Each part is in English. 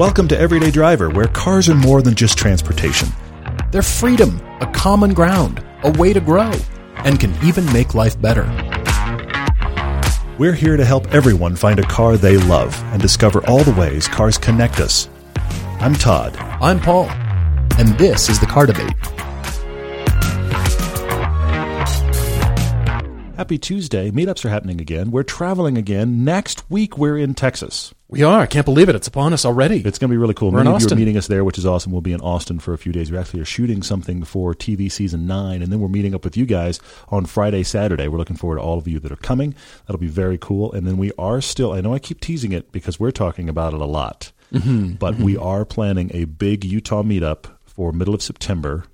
Welcome to Everyday Driver, where cars are more than just transportation. They're freedom, a common ground, a way to grow, and can even make life better. We're here to help everyone find a car they love and discover all the ways cars connect us. I'm Todd. I'm Paul, and this is the Car Debate. Happy Tuesday. Meetups are happening again. We're traveling again. Next week, we're in Texas. We are. I can't believe it. It's upon us already. It's going to be really cool. We're Many in of you are meeting us there, which is awesome. We'll be in Austin for a few days. We actually are shooting something for TV season nine, and then we're meeting up with you guys on Friday, Saturday. We're looking forward to all of you that are coming. That'll be very cool. And then we are still, I know I keep teasing it because we're talking about it a lot, Mm-hmm. but we are planning a big Utah meetup for middle of September.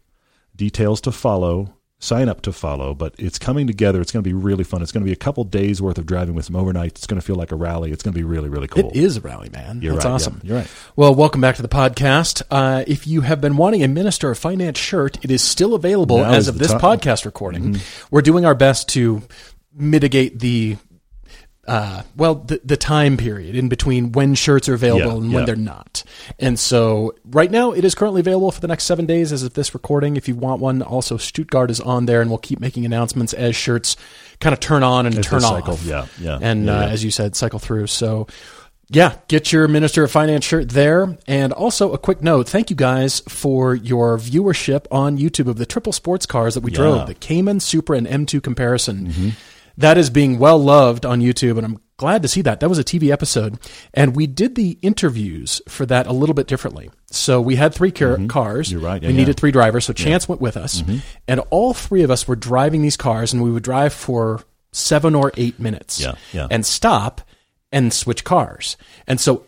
Details to follow. Sign up to follow, but it's coming together. It's going to be really fun. It's going to be a couple days worth of driving with some overnight. It's going to feel like a rally. It's going to be really, really cool. It is a rally, man. You're That's right, yeah. awesome. You're right. Well, welcome back to the podcast. Uh, if you have been wanting a Minister of Finance shirt, it is still available Now as of this time. Mm-hmm. podcast recording. We're doing our best to mitigate the. Uh, well, the, the time period in between when shirts are available Yeah, and when yeah. they're not. And so right now it is currently available for the next seven days as of this recording. If you want one, also Stuttgart is on there and we'll keep making announcements as shirts kind of turn on and As turn cycle. off. Yeah, yeah. And Yeah, uh, as you said, cycle through. So, yeah, get your Minister of Finance shirt there. And also, a quick note thank you guys for your viewership on YouTube of the triple sports cars that we. Mm-hmm. drove the Cayman, Supra, and M2 comparison. That is being well loved on YouTube, and I'm glad to see that. That was a TV episode. And we did the interviews for that a little bit differently. So we had three car- cars. Mm-hmm. You're right, yeah, we yeah. needed three drivers. So Chance went with us. And all three of us were driving these cars, and we would drive for seven or eight minutes Yeah, yeah. and stop and switch cars. And so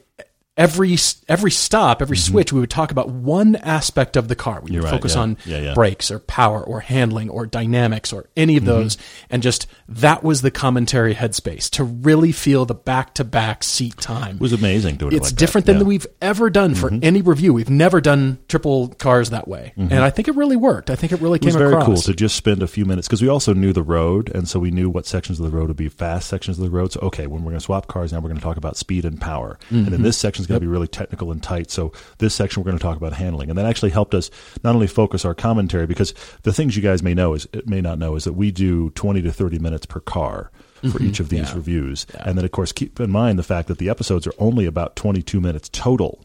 every every stop, every switch, we would talk about one aspect of the car. We Mm-hmm. You're would right, focus yeah. on Yeah, yeah. brakes or power or handling or dynamics or any Mm-hmm. of those, and just that was the commentary headspace to really feel the back to back seat time. It was amazing doing it It's like that. different than. Mm-hmm. we've ever done for any review. We've never done triple cars that way, and I think it really worked. I think it really came It was very across. cool to just spend a few minutes because we also knew the road, and so we knew what sections of the road would be fast sections of the road. So, okay, when we're going to swap cars, now we're going to talk about speed and power, and Mm-hmm. then this section going to be really technical and tight. So, this section we're going to talk about handling, and that actually helped us not only focus our commentary because the things you guys may know is may not know is that we do twenty to thirty minutes per car. For each of these Mm-hmm. Yeah. reviews. And then, of course, keep in mind the fact that the episodes are only about 22 minutes total.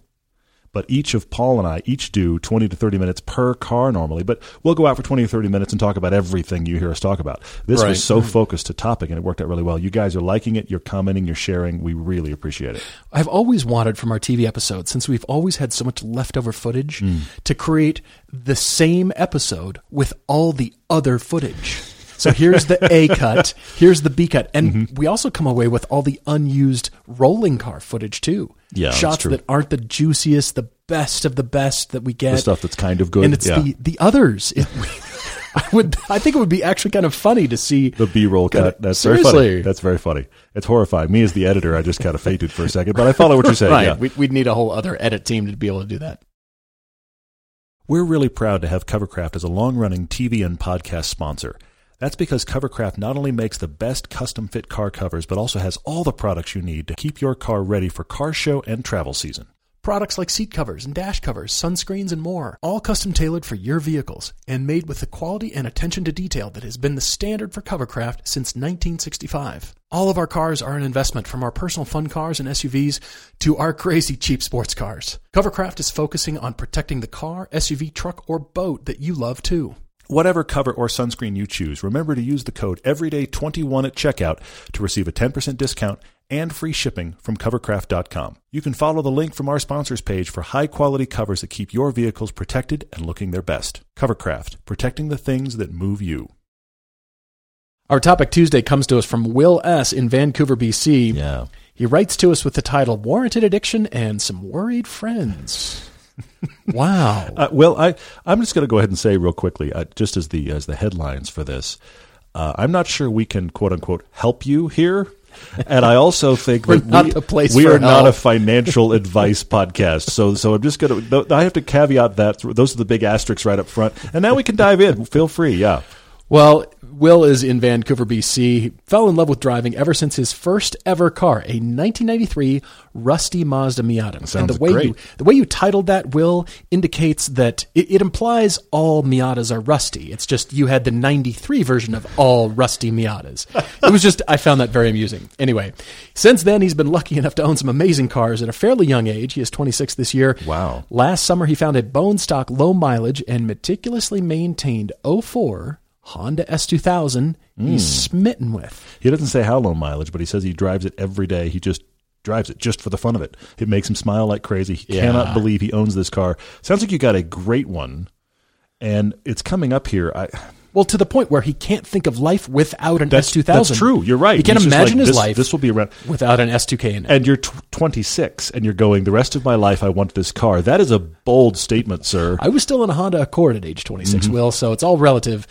But each of Paul and I each do 20 to 30 minutes per car normally. But we'll go out for 20 or 30 minutes and talk about everything you hear us talk about. This Right. was so focused to topic and it worked out really well. You guys are liking it. You're commenting. You're sharing. We really appreciate it. I've always wanted from our TV episodes, since we've always had so much leftover footage, mm. to create the same episode with all the other footage. So here's the A cut, here's the B cut, and mm-hmm. we also come away with all the unused rolling car footage too. Yeah, shots that aren't the juiciest, the best of the best that we get. The stuff that's kind of good. and it's yeah. the the others. It, I would, I think it would be actually kind of funny to see the B-roll cut. That's very funny. That's very funny. It's horrifying. Me as the editor, I just kind of fainted for a second, but I follow what you're saying. right. Yeah. We, we'd need a whole other edit team to be able to do that. We're really proud to have Covercraft as a long running TV and podcast sponsor. That's because Covercraft not only makes the best custom fit car covers, but also has all the products you need to keep your car ready for car show and travel season. Products like seat covers and dash covers, sunscreens, and more, all custom tailored for your vehicles and made with the quality and attention to detail that has been the standard for Covercraft since 1965. All of our cars are an investment from our personal fun cars and SUVs to our crazy cheap sports cars. Covercraft is focusing on protecting the car, SUV, truck, or boat that you love too. Whatever cover or sunscreen you choose, remember to use the code EVERYDAY21 at checkout to receive a 10% discount and free shipping from covercraft.com. You can follow the link from our sponsors page for high quality covers that keep your vehicles protected and looking their best. Covercraft, protecting the things that move you. Our topic Tuesday comes to us from Will S. in Vancouver, BC. Yeah. He writes to us with the title Warranted Addiction and Some Worried Friends. wow. Uh, well, I I'm just going to go ahead and say real quickly, uh, just as the as the headlines for this, uh, I'm not sure we can quote unquote help you here. And I also think We're that not we, place we are not a financial advice podcast. So, so I'm just going to. I have to caveat that. Those are the big asterisks right up front. And now we can dive in. Feel free. Yeah. Well, Will is in Vancouver, BC. He fell in love with driving ever since his first ever car, a 1993 rusty Mazda Miata. Sounds and the way great. you the way you titled that, Will, indicates that it, it implies all Miatas are rusty. It's just you had the 93 version of all rusty Miatas. it was just I found that very amusing. Anyway, since then he's been lucky enough to own some amazing cars at a fairly young age. He is 26 this year. Wow. Last summer, he found a bone stock, low mileage, and meticulously maintained 04 Honda S2000 he's smitten with. He doesn't say how low mileage, but he says he drives it every day. He just drives it just for the fun of it. It makes him smile like crazy. He Yeah. cannot believe he owns this car. Sounds like you got a great one, and it's coming up here. I Well, to the point where he can't think of life without an that's S2000. That's true. You're right. He can't He's imagine like, his this- life This will be around. without an S2K in it. And you're tw 26, and you're going. The rest of my life, I want this car. That is a bold statement, sir. I was still in a Honda Accord at age 26, Mm-hmm. Will, so it's all relative.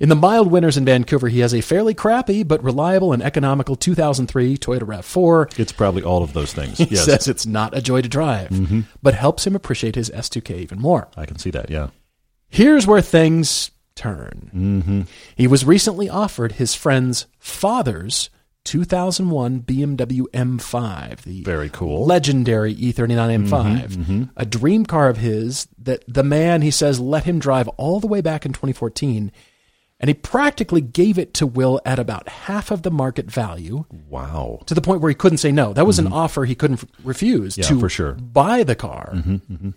In the mild winters in Vancouver, he has a fairly crappy but reliable and economical 2003 Toyota RAV4. It's probably all of those things. He yes, says it's not a joy to drive, Mm-hmm. but helps him appreciate his S2K even more. I can see that. Yeah. Here's where things turn. Mm-hmm. He was recently offered his friend's father's 2001 BMW M5, the Very cool. legendary E E39 M5, a dream car of his that the man, he says, let him drive all the way back in 2014. And he practically gave it to Will at about half of the market value Wow. to the point where he couldn't say no. That was an mm-hmm. offer he couldn't refuse Yeah, to for sure. buy the car. Mm-hmm, mm-hmm.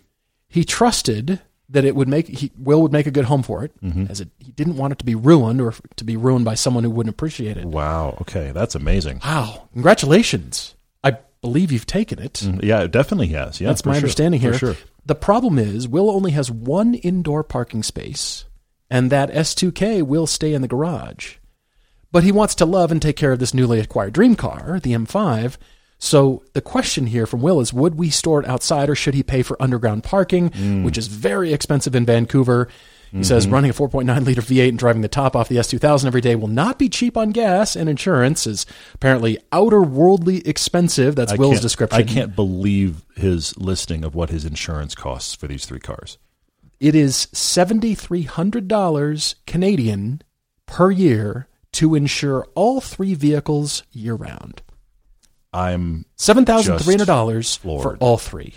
He trusted that it would make he, Will would make a good home for it, as it, he didn't want it to be ruined or f- to be ruined by someone who wouldn't appreciate it. Wow. Okay, that's amazing. Wow! Congratulations! I believe you've taken it. Yeah, it definitely has. Yeah, That's my sure. understanding For here. sure. The problem is Will only has one indoor parking space, and that S2K will stay in the garage. But he wants to love and take care of this newly acquired dream car, the M5. So the question here from Will is would we store it outside or should he pay for underground parking, Mm. which is very expensive in Vancouver? He Mm-hmm. says running a 4.9 liter V8 and driving the top off the S2000 every day will not be cheap on gas, and insurance is apparently outerworldly expensive. That's I Will's description. I can't believe his listing of what his insurance costs for these three cars. It is seventy three hundred dollars Canadian per year to insure all three vehicles year round. I'm Seven thousand three hundred dollars for all three.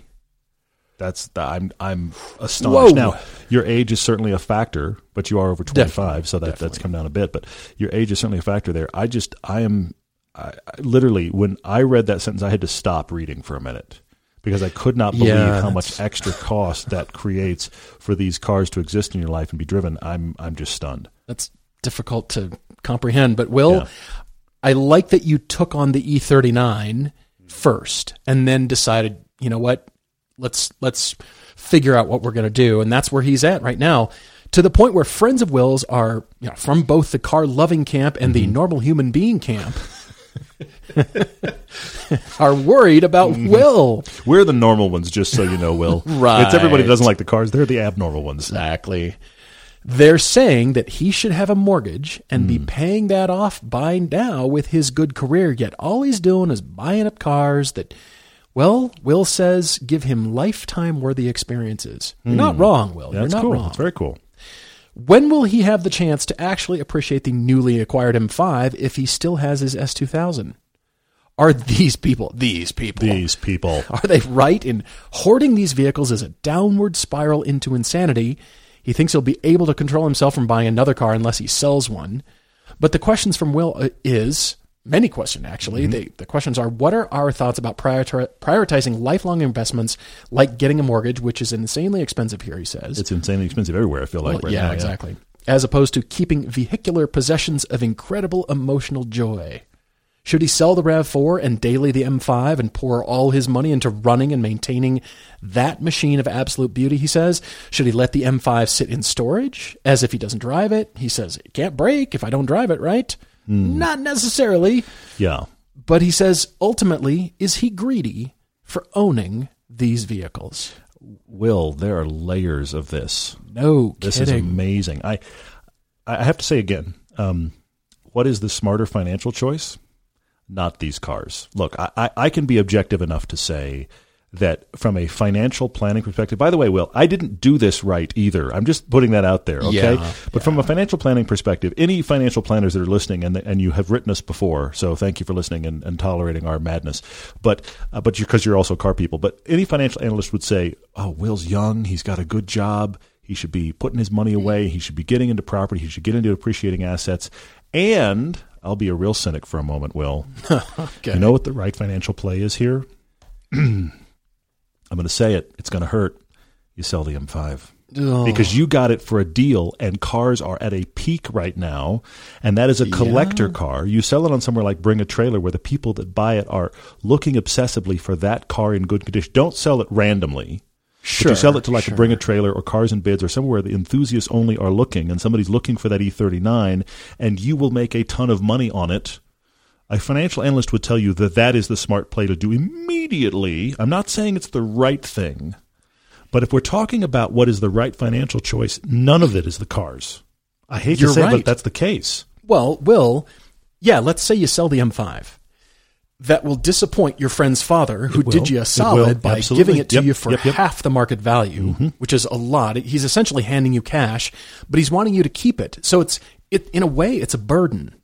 that's the, I'm I'm astonished. Whoa. Now, your age is certainly a factor, but you are over 25, Definitely, so that that's come down a bit. But your age is certainly a factor there. I just I am I, I, literally when I read that sentence, I had to stop reading for a minute because I could not believe Yeah, how much extra cost that creates for these cars to exist in your life and be driven. I'm I'm just stunned. That's difficult to comprehend. But Will, Yeah. I like that you took on the E39 first and then decided, you know what, let's let's figure out what we're going to do, and that's where he's at right now. To the point where friends of Will's are, you know, from both the car loving camp and Mm-hmm. the normal human being camp, are worried about Mm-hmm. Will. We're the normal ones, just so you know, Will. Right. It's everybody who doesn't like the cars. They're the abnormal ones. Exactly. They're saying that he should have a mortgage and be paying that off by now with his good career, yet all he's doing is buying up cars that, well, Will says give him lifetime worthy experiences. You're not wrong, Will. That's You're not cool. wrong. That's very cool. when will he have the chance to actually appreciate the newly acquired M5 if he still has his S2000? Are these people, these people, These people. are they right in hoarding these vehicles as a downward spiral into insanity? He thinks he'll be able to control himself from buying another car unless he sells one. But the questions from Will uh, is many questions actually. Mm-hmm. They, the questions are: What are our thoughts about priori- prioritizing lifelong investments like getting a mortgage, which is insanely expensive here? He says. It's insanely expensive everywhere. I feel like Well, right yeah, now. exactly. As opposed to keeping vehicular possessions of incredible emotional joy. Should he sell the RAV4 and daily the M5 and pour all his money into running and maintaining that machine of absolute beauty, he says? Should he let the M5 sit in storage as if he doesn't drive it? He says, it can't break if I don't drive it, right? Not necessarily. Yeah. But he says, ultimately, is he greedy for owning these vehicles? Will, there are layers of this. No This is amazing. I I have to say again, um, what is the smarter financial choice? Not these cars. Look, I, I, can be objective enough to say that from a financial planning perspective, by the way, Will, I didn't do this right either. I'm just putting that out there, okay? Yeah, but from a financial planning perspective, any financial planners that are listening, and and you have written us before, so thank you for listening and, and tolerating our madness. But uh, but because you're also car people, but any financial analyst would say, "Oh, Will's young. He's got a good job. He should be putting his money away. He should be getting into property. He should get into appreciating assets." And I'll be a real cynic for a moment, Will. Okay. You know what the right financial play is here? I'm going to say it. It's going to hurt. You sell the M5 Oh, because you got it for a deal and cars are at a peak right now and that is a collector car you sell it on somewhere like bring a trailer where the people that buy it are looking obsessively for that car in good condition don't sell it randomly sure. but you sell it to like sure. a bring a trailer or cars and bids or somewhere the enthusiasts only are looking and somebody's looking for that e39 and you will make a ton of money on it a financial analyst would tell you that that is the smart play to do immediately i'm not saying it's the right thing but if we're talking about what is the right financial choice, none of it is the cars. I hate You're to say, right. but that's the case. Well, Will, yeah, let's say you sell the M5. That will disappoint your friend's father, who did you a solid by Absolutely. giving it to Yep. you for Yep, yep. half the market value, mm-hmm. which is a lot. He's essentially handing you cash, but he's wanting you to keep it. So it's it in a way it's a burden,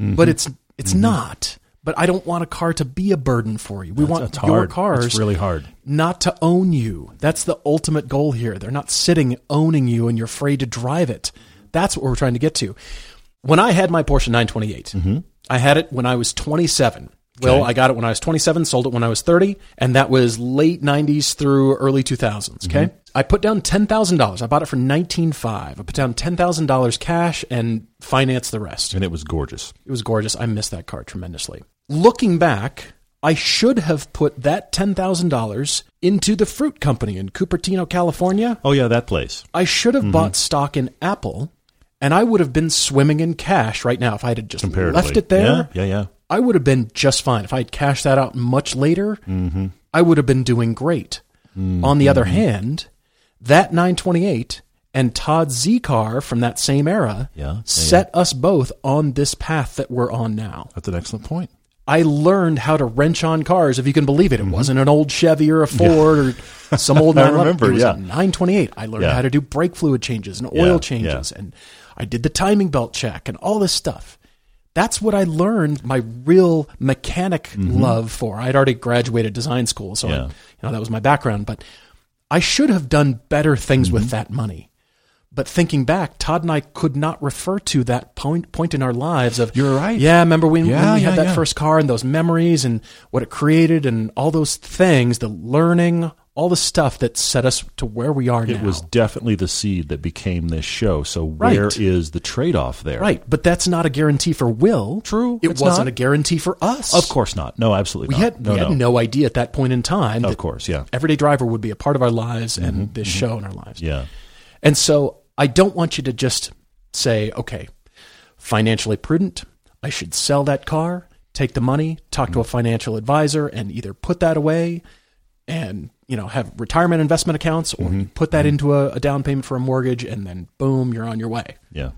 Mm-hmm. but it's it's mm-hmm. not. But I don't want a car to be a burden for you. We want That's your hard. cars It's really hard. not to own you. That's the ultimate goal here. They're not sitting owning you and you're afraid to drive it. That's what we're trying to get to. When I had my Porsche 928, mm-hmm. I had it when I was 27. Well, Mm-hmm. Okay. I got it when I was 27, sold it when I was 30, and that was late 90s through early 2000s. Okay. Mm-hmm. I put down $10,000. I bought it for 19.5. I put down $10,000 cash and financed the rest. And it was gorgeous. It was gorgeous. I missed that car tremendously. Looking back, I should have put that $10,000 into the fruit company in Cupertino, California. Oh, yeah, that place. I should have bought stock in Apple, and I would have been swimming in cash right now if I had just left it there. Yeah, yeah, yeah. I would have been just fine. If I had cashed that out much later, Mm-hmm. I would have been doing great. On the other hand, that 928 and Todd Z car from that same era Yeah, yeah, set us both on this path that we're on now. That's an excellent point. I learned how to wrench on cars, if you can believe Mm-hmm. it. It wasn't an old Chevy or a Ford or some old I 911. remember, It was yeah. a 928. I learned Yeah. how to do brake fluid changes and oil Yeah, changes, yeah. and I did the timing belt check and all this stuff. That's what I learned my real mechanic love for. I'd already graduated design school, so I- Mm-hmm. You know that was my background. But I should have done better things Mm-hmm. with that money. But thinking back, Todd and I could not refer to that point point in our lives of You're right. Yeah, remember when, when we yeah, had that yeah. first car and those memories and what it created and all those things, the learning, all the stuff that set us to where we are It now. It was definitely the seed that became this show. So Right. where is the trade off there? right, but that's not a guarantee for Will. True, It wasn't not. a guarantee for us. Of course not. No, absolutely We not. had no, we had no. no idea at that point in time Of course, yeah. Everyday Driver would be a part of our lives and mm-hmm, this mm-hmm. show in our lives. Yeah. And so I don't want you to just say, okay, financially prudent, I should sell that car, take the money, talk to a mm-hmm. financial advisor, and either put that away and you know have retirement investment accounts, or you put that mm-hmm. into a, a down payment for a mortgage, and then boom, you're on your way. Yeah.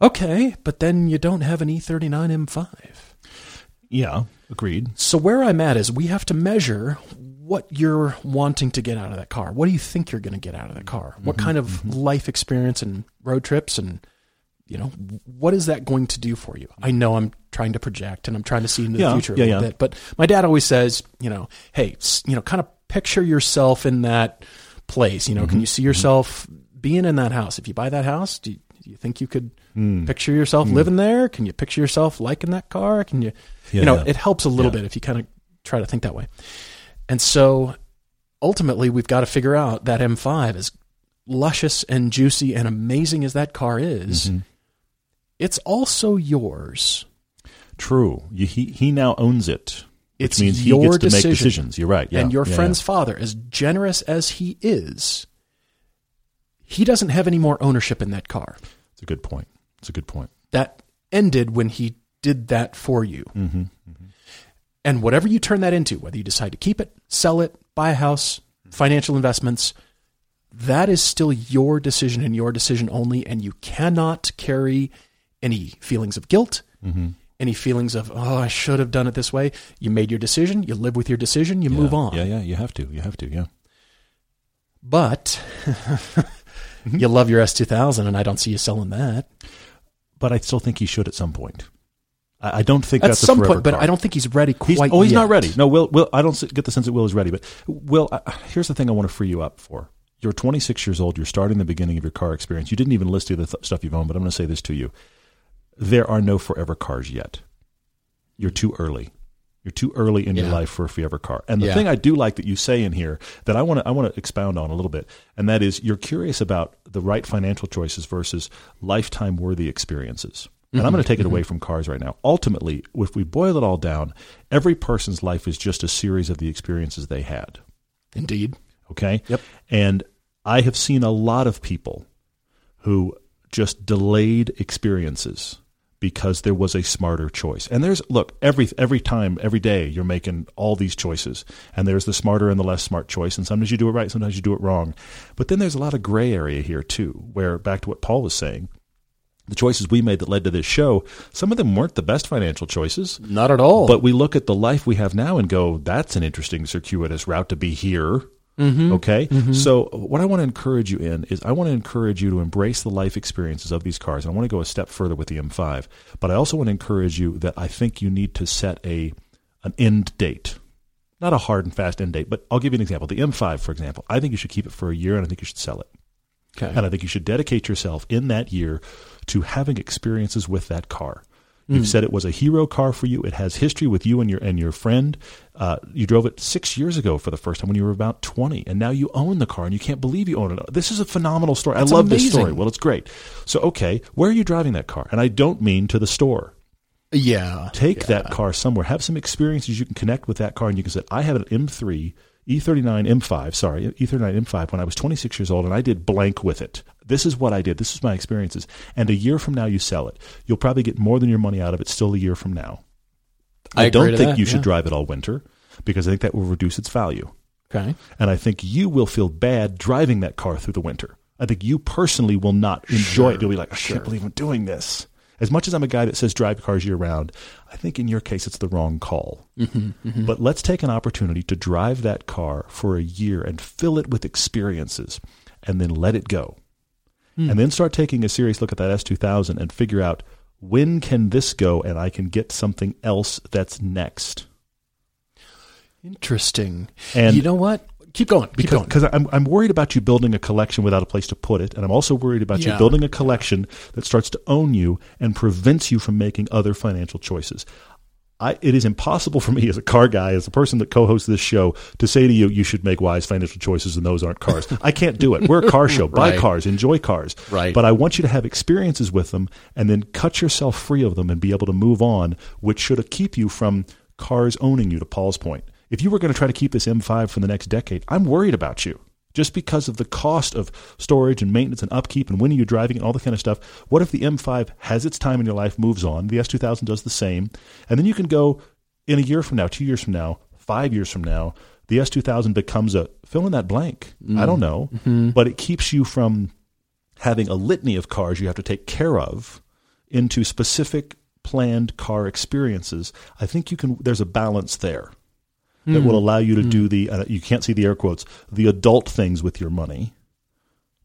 Okay, but then you don't have an E E39 M5. Yeah. Agreed. So where I'm at is we have to measure what you're wanting to get out of that car. What do you think you're going to get out of that car? What mm-hmm, kind of life experience and road trips and you know what is that going to do for you? I know I'm trying to project and I'm trying to see into Yeah, the future a yeah, little yeah. bit, but my dad always says, you know, hey, you know, kind of picture yourself in that place. You know, Mm-hmm. can you see yourself being in that house? If you buy that house, do you, do you think you could Hmm. picture yourself living there? Can you picture yourself liking that car? Can you, Yeah, you know, yeah. it helps a little Yeah. bit if you kind of try to think that way. And so ultimately, we've got to figure out that M5 as luscious and juicy and amazing as that car is, Mm-hmm. It's also yours. True. You, he he now owns it. Which It's means he your gets to decision. make decisions. You're right. Yeah. and your yeah, friend's father, as generous as he is, he doesn't have any more ownership in that car. It's a good point. It's a good point. That ended when he did that for you. Mm-hmm. And whatever you turn that into, whether you decide to keep it, sell it, buy a house, financial investments, that is still your decision and your decision only. And you cannot carry any feelings of guilt, any feelings of oh I should have done it this way. You made your decision. You live with your decision. You Yeah. move on. Yeah, yeah, you have to. You have to. Yeah. But you love your S2000, and I don't see you selling that. But I still think he should at some point. I, don't think At that's some point, but car. I don't think he's ready He's, quite. oh, he's yet. not ready. No, Will. Will. I don't get the sense that Will is ready. But Will, uh, here's the thing: I want to free you up for. You're 26 years old. You're starting the beginning of your car experience. You didn't even list the th- stuff you've owned, but I'm going to say this to you: there are no forever cars yet. You're too early. You're too early in your life for a forever car. And the Yeah. thing I do like that you say in here that I want to I want to expound on a little bit, and that is you're curious about the right financial choices versus lifetime worthy experiences. And I'm going to mm-hmm. take it away mm-hmm. from cars right now. Ultimately, if we boil it all down, every person's life is just a series of the experiences they had. Indeed. Okay? Yep. And I have seen a lot of people who just delayed experiences because there was a smarter choice. And there's look, every every time, every day you're making all these choices. And there's the smarter and the less smart choice. And sometimes you do it right, sometimes you do it wrong. But then there's a lot of gray area here too, where back to what Paul was saying, the choices we made that led to this show, some of them weren't the best financial choices. Not at all. But we look at the life we have now and go, that's an interesting circuitous route to be here. Mm-hmm. Okay. So, what I want to encourage you in is I want to encourage you to embrace the life experiences of these cars. And I want to go a step further with the M5, but I also want to encourage you that I think you need to set a an end date. Not a hard and fast end date, but I'll give you an example. The M5, for example, I think you should keep it for a year and I think you should sell it. okay. And I think you should dedicate yourself in that year to having experiences with that car. You've said it was a hero car for you. It has history with you and your and your friend. Uh, you drove it six years ago for the first time when you were about twenty, and now you own the car, and you can't believe you own it. This is a phenomenal story. That's I love this story. Well, it's great. So, okay, where are you driving that car? And I don't mean to the store. yeah. Take Yeah. that car somewhere. Have some experiences. You can connect with that car, and you can say, "I have an M3 E39 M5. Sorry, E39 M5 when I was 26 years old, and I did blank with it. This is what I did. This is my experiences. And a year from now, you sell it. You'll probably get more than your money out of it. Still, a year from now. I I, don't think that, you should drive it all winter because I think that will reduce its value. Okay. And I think you will feel bad driving that car through the winter. I think you personally will not enjoy it. You'll be like, I can't believe I'm doing this. As much as I'm a guy that says drive cars year round, I think in your case it's the wrong call. Mm-hmm, But let's take an opportunity to drive that car for a year and fill it with experiences and then let it go. Hmm. And then start taking a serious look at that S2000 and figure out when can this go and I can get something else that's next. Interesting. And- you know what? Keep going. Keep because going. because I'm I'm worried about you building a collection without a place to put it, and I'm also worried about Yeah. you building a collection that starts to own you and prevents you from making other financial choices. I, it is impossible for me as a car guy, as a person that co-hosts this show, to say to you, you should make wise financial choices, and those aren't cars. I can't do it. We're a car show. Buy Right. cars, enjoy cars. Right. But I want you to have experiences with them, and then cut yourself free of them and be able to move on, which should keep you from cars owning you. To Paul's point, if you were going to try to keep this M5 for the next decade, I'm worried about you. Just because of the cost of storage and maintenance and upkeep and when are you driving and all that kind of stuff. What if the M5 has its time in your life, moves on? The S2000 does the same. And then you can go in a year from now, two years from now, five years from now, the S2000 becomes a fill in that blank. Mm-hmm. I don't know. Mm-hmm. But it keeps you from having a litany of cars you have to take care of into specific planned car experiences. I think you can, there's a balance there that will allow you to do the uh, you can't see the air quotes the adult things with your money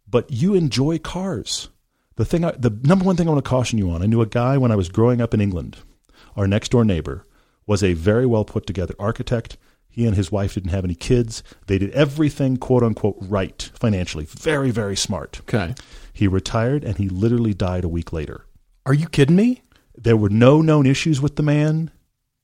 but you enjoy cars. The thing I, the number one thing i want to caution you on i knew a guy when i was growing up in england our next door neighbor was a very well put together architect. He and his wife didn't have any kids. They did everything quote unquote right financially. Very very smart. Okay. he retired and he literally died a week later. Are you kidding me? there were no known issues with the man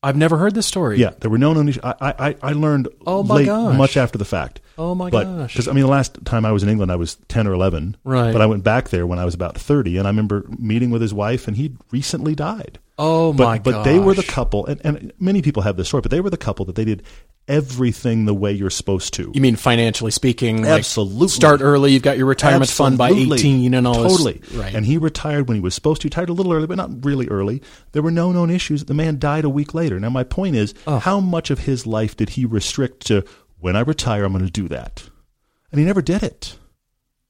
I've never heard this story. Yeah, there were no known issues. I, I, I learned Oh my late, gosh. much after the fact. Oh my but, gosh. Because I mean, the last time I was in England, I was ten or eleven. Right. But I went back there when I was about thirty, and I remember meeting with his wife, and he'd recently died. Oh But my but they were the couple, and, and many people have this story, but they were the couple that they did everything the way you're supposed to. You mean financially speaking? like, Absolutely. start early. You've got your retirement fund by 18 and all this- Totally. Right. And he retired when he was supposed to. Retired a little early, but not really early. There were no known issues. The man died a week later. Now, my point is, Oh. how much of his life did he restrict to when I retire, I'm going to do that? And he never did it.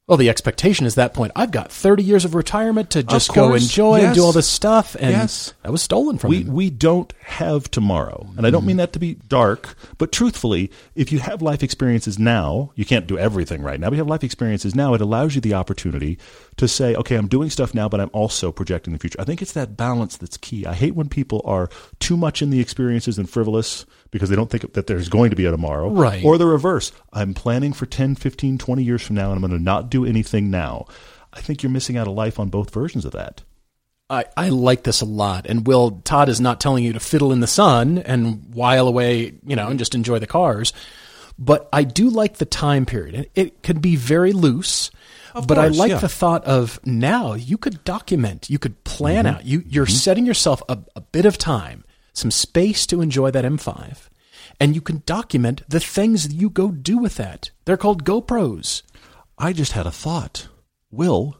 Well, the expectation is that point. I've got 30 years of retirement to just go enjoy and do all this stuff, and Yes. that was stolen from we him. we don't have tomorrow and i don't mm-hmm. mean that to be dark but truthfully if you have life experiences now you can't do everything right now but you have life experiences now it allows you the opportunity to say okay i'm doing stuff now but i'm also projecting the future i think it's that balance that's key i hate when people are too much in the experiences and frivolous because they don't think that there's going to be a tomorrow Right. or the reverse i'm planning for 10 15 20 years from now and i'm going to not do anything now i think you're missing out a life on both versions of that I, I like this a lot. And Will, Todd is not telling you to fiddle in the sun and while away, you know, and just enjoy the cars. But I do like the time period. It, it could be very loose. But I like yeah. the thought of now you could document, you could plan Mm-hmm. out. You you're setting yourself a, a bit of time, some space to enjoy that M5, and you can document the things that you go do with that. They're called GoPros. I just had a thought. Will,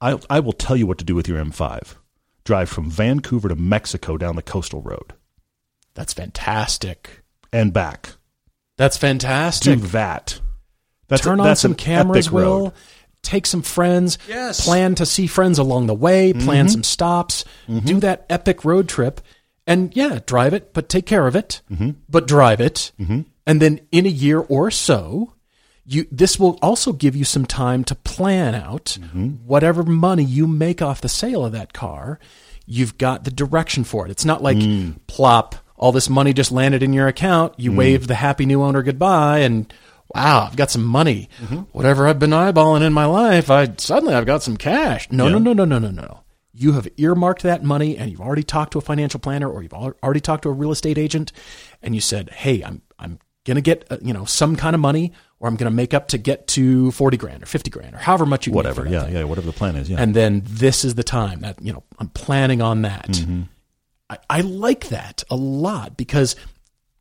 I, I will tell you what to do with your M5. Drive from Vancouver to Mexico down the coastal road That's fantastic. and back. That's fantastic. Do that. That's turn a- on some cameras, Will. road. Take some friends. Yes. Mm-hmm. Plan to see friends along the way. Plan some stops. Do that epic road trip. And yeah, drive it, but take care of it. Mm-hmm. But drive it. And then in a year or so, you this will also give you some time to plan out Mm-hmm. whatever money you make off the sale of that car. You've got the direction for it. It's not like Mm. plop, all this money just landed in your account. You waved the happy new owner goodbye and wow, I've got some money. Mm-hmm. Whatever I've been eyeballing in my life, I suddenly I've got some cash. No, no, no, no, no, no, no. You have earmarked that money and you've already talked to a financial planner or you've already talked to a real estate agent and you said, "Hey, I'm I'm going to get, uh, you know, some kind of money or I'm going to make up to get to 40 grand or 50 grand or however much you Whatever. Yeah, thing." yeah, whatever the plan is. Yeah. and then this is the time that you know i'm planning on that Mm-hmm. I, I like that a lot because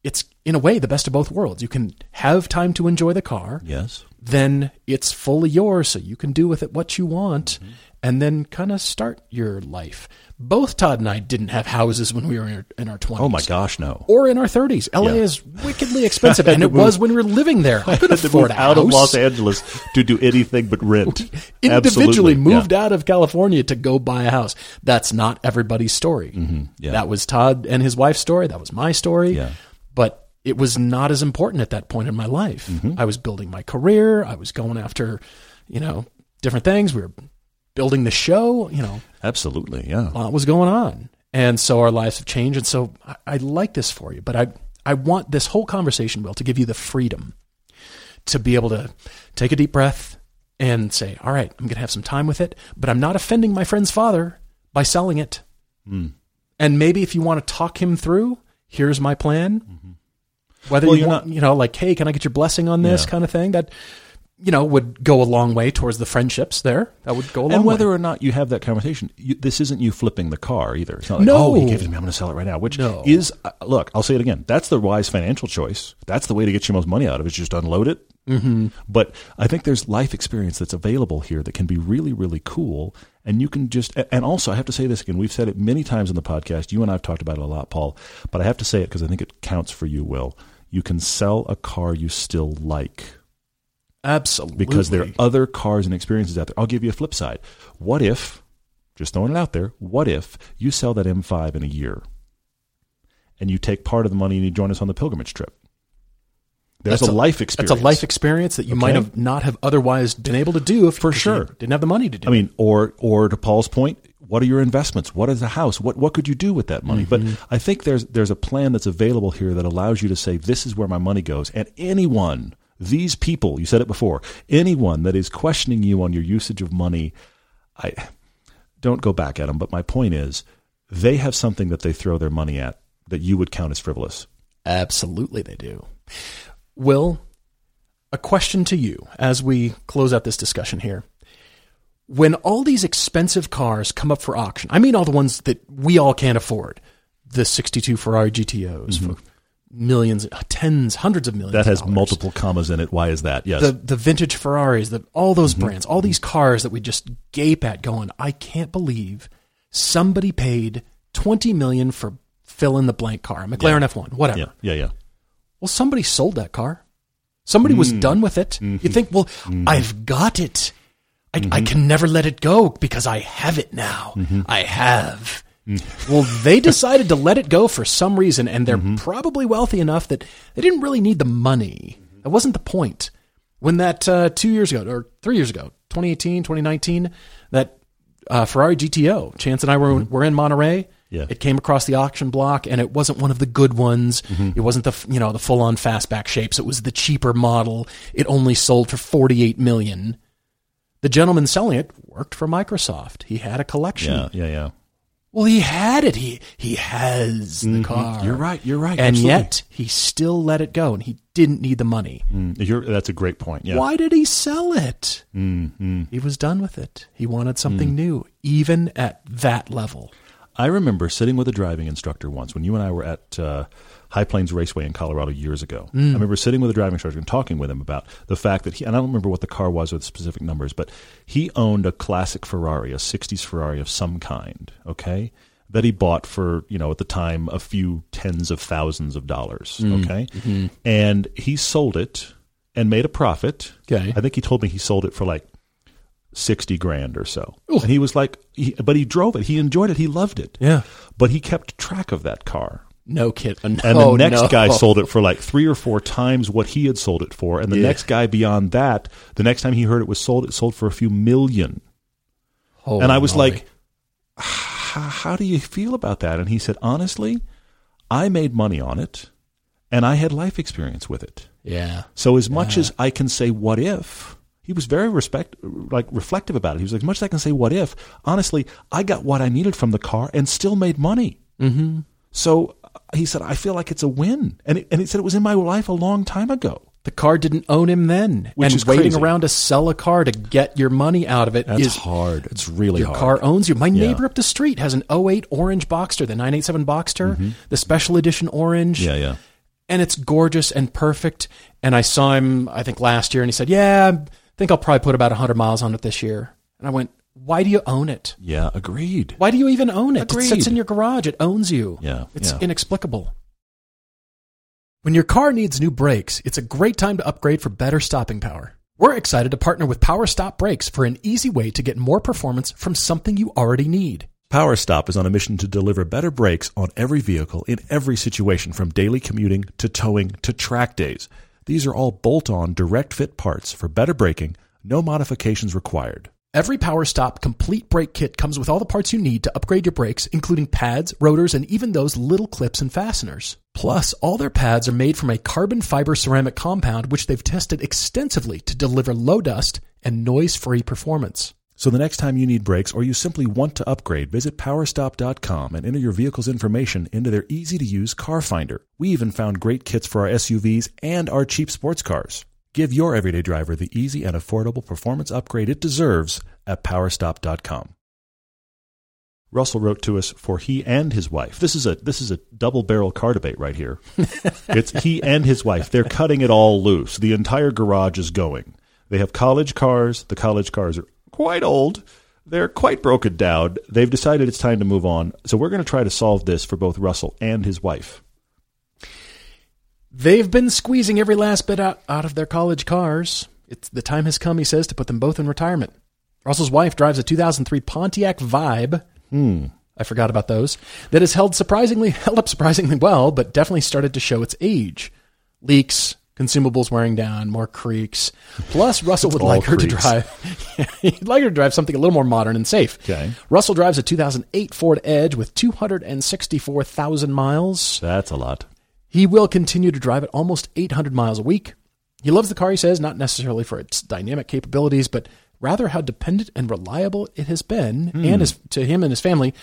it's in a way the best of both worlds you can have time to enjoy the car yes. then it's fully yours so you can do with it what you want Mm-hmm. and then kind of start your life both todd and i didn't have houses when we were in our, in our 20s Oh my gosh, no. or in our 30s la Yeah. is wickedly expensive and it was when we were living there i could Had to afford move a out of. Los Angeles to do anything but rent. individually Absolutely, moved yeah. out of California to go buy a house. That's not everybody's story. Mm-hmm. yeah. That was Todd and his wife's story. That was my story. Yeah. But it was not as important at that point in my life. Mm-hmm. I was building my career. I was going after, you know, different things. We were building the show. You know, Absolutely, yeah. a lot was going on. And so our lives have changed. And so I, I like this for you. But I, I want this whole conversation, Will, to give you the freedom to be able to take a deep breath and say, all right, I'm going to have some time with it, but I'm not offending my friend's father by selling it. Hmm. And maybe if you want to talk him through, here's my plan. Whether Mm-hmm. Well, you you're want, not- you know, like, hey, can I get your blessing on this Yeah. kind of thing? That, you know, would go a long way towards the friendships there. That would go a long And whether way. or not you have that conversation, you, this isn't you flipping the car either. It's not like, No. oh, he gave it to me, I'm going to sell it right now. Which No. is, uh, look, I'll say it again. That's the wise financial choice. That's the way to get your most money out of it. is Just unload it. Mm-hmm. But I think there's life experience that's available here that can be really, really cool. And you can just, and also I have to say this again. We've said it many times in the podcast. You and I have talked about it a lot, Paul. But I have to say it because I think it counts for you, Will. You can sell a car you still like Absolutely. because there are other cars and experiences out there. I'll give you a flip side. What if, just throwing it out there, what if you sell that M5 in a year and you take part of the money and you join us on the pilgrimage trip? There's That's a, life experience. That's a life experience that you might have not have otherwise been able to do if For if sure. didn't have the money to do. I mean, or or to Paul's point, what are your investments? What is a house? What what could you do with that money? But mm-hmm. I think there's there's a plan that's available here that allows you to say this is where my money goes. And anyone, these people, you said it before, anyone that is questioning you on your usage of money, I don't go back at them. But my point is, they have something that they throw their money at that you would count as frivolous. Absolutely, they do. Will, a question to you as we close out this discussion here. When all these expensive cars come up for auction, I mean all the ones that we all can't afford, the 62 Ferrari GTOs for millions, tens, hundreds of millions. Mm-hmm. That has multiple commas in it. Why is that? Yes. the the vintage Ferraris, the all those Mm-hmm. brands, all these cars that we just gape at, going, I can't believe somebody paid twenty million for fill in the blank car, a McLaren F one, whatever. yeah, yeah, yeah. Well, somebody sold that car. Somebody Mm. was done with it. Mm-hmm. You think, well, I've got it. I, I can never let it go because I have it now. I have. well, they decided to let it go for some reason, and they're probably wealthy enough that they didn't really need the money. That wasn't the point. When that uh, two years ago, or three years ago, 2018, 2019, that uh, Ferrari GTO, Chance and I were, were in Monterey. Yeah. It came across the auction block, and it wasn't one of the good ones. It wasn't the you know the full on fastback shapes. It was the cheaper model. It only sold for 48 million. The gentleman selling it worked for Microsoft. He had a collection. Yeah, yeah, yeah. Well, he had it. He he has the car. Mm-hmm. You're right, you're right, And absolutely. yet he still let it go, and he didn't need the money. Mm, you're, that's a great point. Yeah. Why did he sell it? Mm-hmm. He was done with it. He wanted something Mm. new, even at that level. I remember sitting with a driving instructor once when you and I were at uh, High Plains Raceway in Colorado years ago. Mm. I remember sitting with a driving instructor and talking with him about the fact that he, and I don't remember what the car was or the specific numbers, but he owned a classic Ferrari, a 60s Ferrari of some kind, okay? That he bought for, you know, at the time, a few tens of thousands of dollars, mm. okay? Mm-hmm. And he sold it and made a profit. Okay. I think he told me he sold it for like 60 grand or so. And he was like, he, but he drove it. He enjoyed it. He loved it. Yeah. But he kept track of that car. No kid. No, And the next no. guy sold it for like three or four times what he had sold it for. And the Yeah. next guy beyond that, the next time he heard it was sold, it sold for a few million. Holy and I was moly. like, how, how do you feel about that? And he said, honestly, I made money on it and I had life experience with it. yeah. So as much as I can say what if, he was very respect like reflective about it. He was like, as much as I can say what if, honestly, I got what I needed from the car and still made money. Mm-hmm. So uh, he said, I feel like it's a win, and it, and he said it was in my life a long time ago. The car didn't own him then, Which and is waiting crazy. around to sell a car to get your money out of it. it is hard. It's really hard. your car owns you. My Yeah. neighbor up the street has an 08 orange Boxster, the 987 Boxster, the special edition orange. Mm-hmm. Yeah, yeah. and it's gorgeous and perfect. And I saw him, I think last year, and he said, "Yeah, think I'll probably put about 100 miles on it this year." And I went, "Why do you own it? Yeah, agreed. Why do you even own it? It sits in your garage. It owns you. Yeah, it's yeah. inexplicable." When your car needs new brakes, it's a great time to upgrade for better stopping power. We're excited to partner with Power Stop Brakes for an easy way to get more performance from something you already need. Power Stop is on a mission to deliver better brakes on every vehicle in every situation, from daily commuting to towing to track days. These are all bolt on, direct fit parts for better braking, no modifications required. Every Power Stop complete brake kit comes with all the parts you need to upgrade your brakes, including pads, rotors, and even those little clips and fasteners. Plus, all their pads are made from a carbon fiber ceramic compound which they've tested extensively to deliver low dust and noise free performance. So the next time you need brakes or you simply want to upgrade, visit powerstop.com and enter your vehicle's information into their easy to use car finder. We even found great kits for our SUVs and our cheap sports cars. Give your everyday driver the easy and affordable performance upgrade it deserves at powerstop.com. Russell wrote to us for he and his wife. This is a this is a double barrel car debate right here. it's he and his wife. They're cutting it all loose. The entire garage is going. They have college cars. The college cars are quite old. They're quite broken down. They've decided it's time to move on. So we're going to try to solve this for both Russell and his wife. They've been squeezing every last bit out, out of their college cars. It's the time has come, he says, to put them both in retirement. Russell's wife drives a 2003 Pontiac Vibe. Hmm. I forgot about those. That has held surprisingly held up surprisingly well, but definitely started to show its age. Leaks, consumables wearing down, more creaks. Plus, Russell would like her to drive. he'd like her to drive something a little more modern and safe. Okay. Russell drives a 2008 Ford Edge with 264,000 miles. That's a lot. He will continue to drive it almost 800 miles a week. He loves the car, he says, not necessarily for its dynamic capabilities, but rather how dependent and reliable it has been and hmm. his, to him and his family.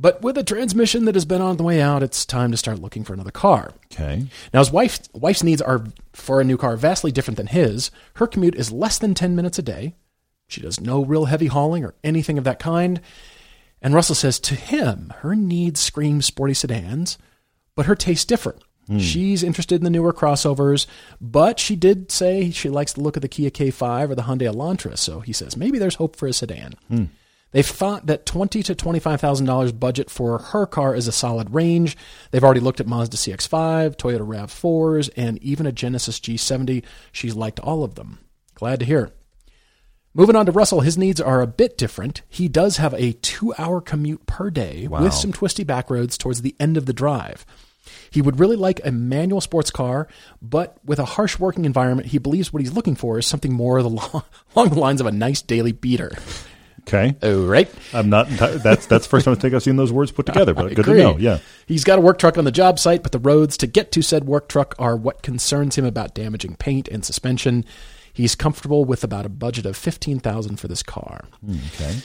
But with a transmission that has been on the way out, it's time to start looking for another car. Okay. Now, his wife, wife's needs are for a new car vastly different than his. Her commute is less than 10 minutes a day. She does no real heavy hauling or anything of that kind. And Russell says to him, her needs scream sporty sedans, but her tastes differ. Hmm. She's interested in the newer crossovers, but she did say she likes the look of the Kia K5 or the Hyundai Elantra. So he says maybe there's hope for a sedan. Hmm. They've thought that twenty to twenty-five thousand dollars budget for her car is a solid range. They've already looked at Mazda CX-5, Toyota Rav4s, and even a Genesis G70. She's liked all of them. Glad to hear. Moving on to Russell, his needs are a bit different. He does have a two hour commute per day Wow. with some twisty back roads towards the end of the drive. He would really like a manual sports car, but with a harsh working environment, he believes what he's looking for is something more along the lines of a nice daily beater. Okay. Oh, right. I'm not. That's that's the first time I think I've seen those words put together. But good to know. Yeah. He's got a work truck on the job site, but the roads to get to said work truck are what concerns him about damaging paint and suspension. He's comfortable with about a budget of 15000 for this car. Hmm, okay.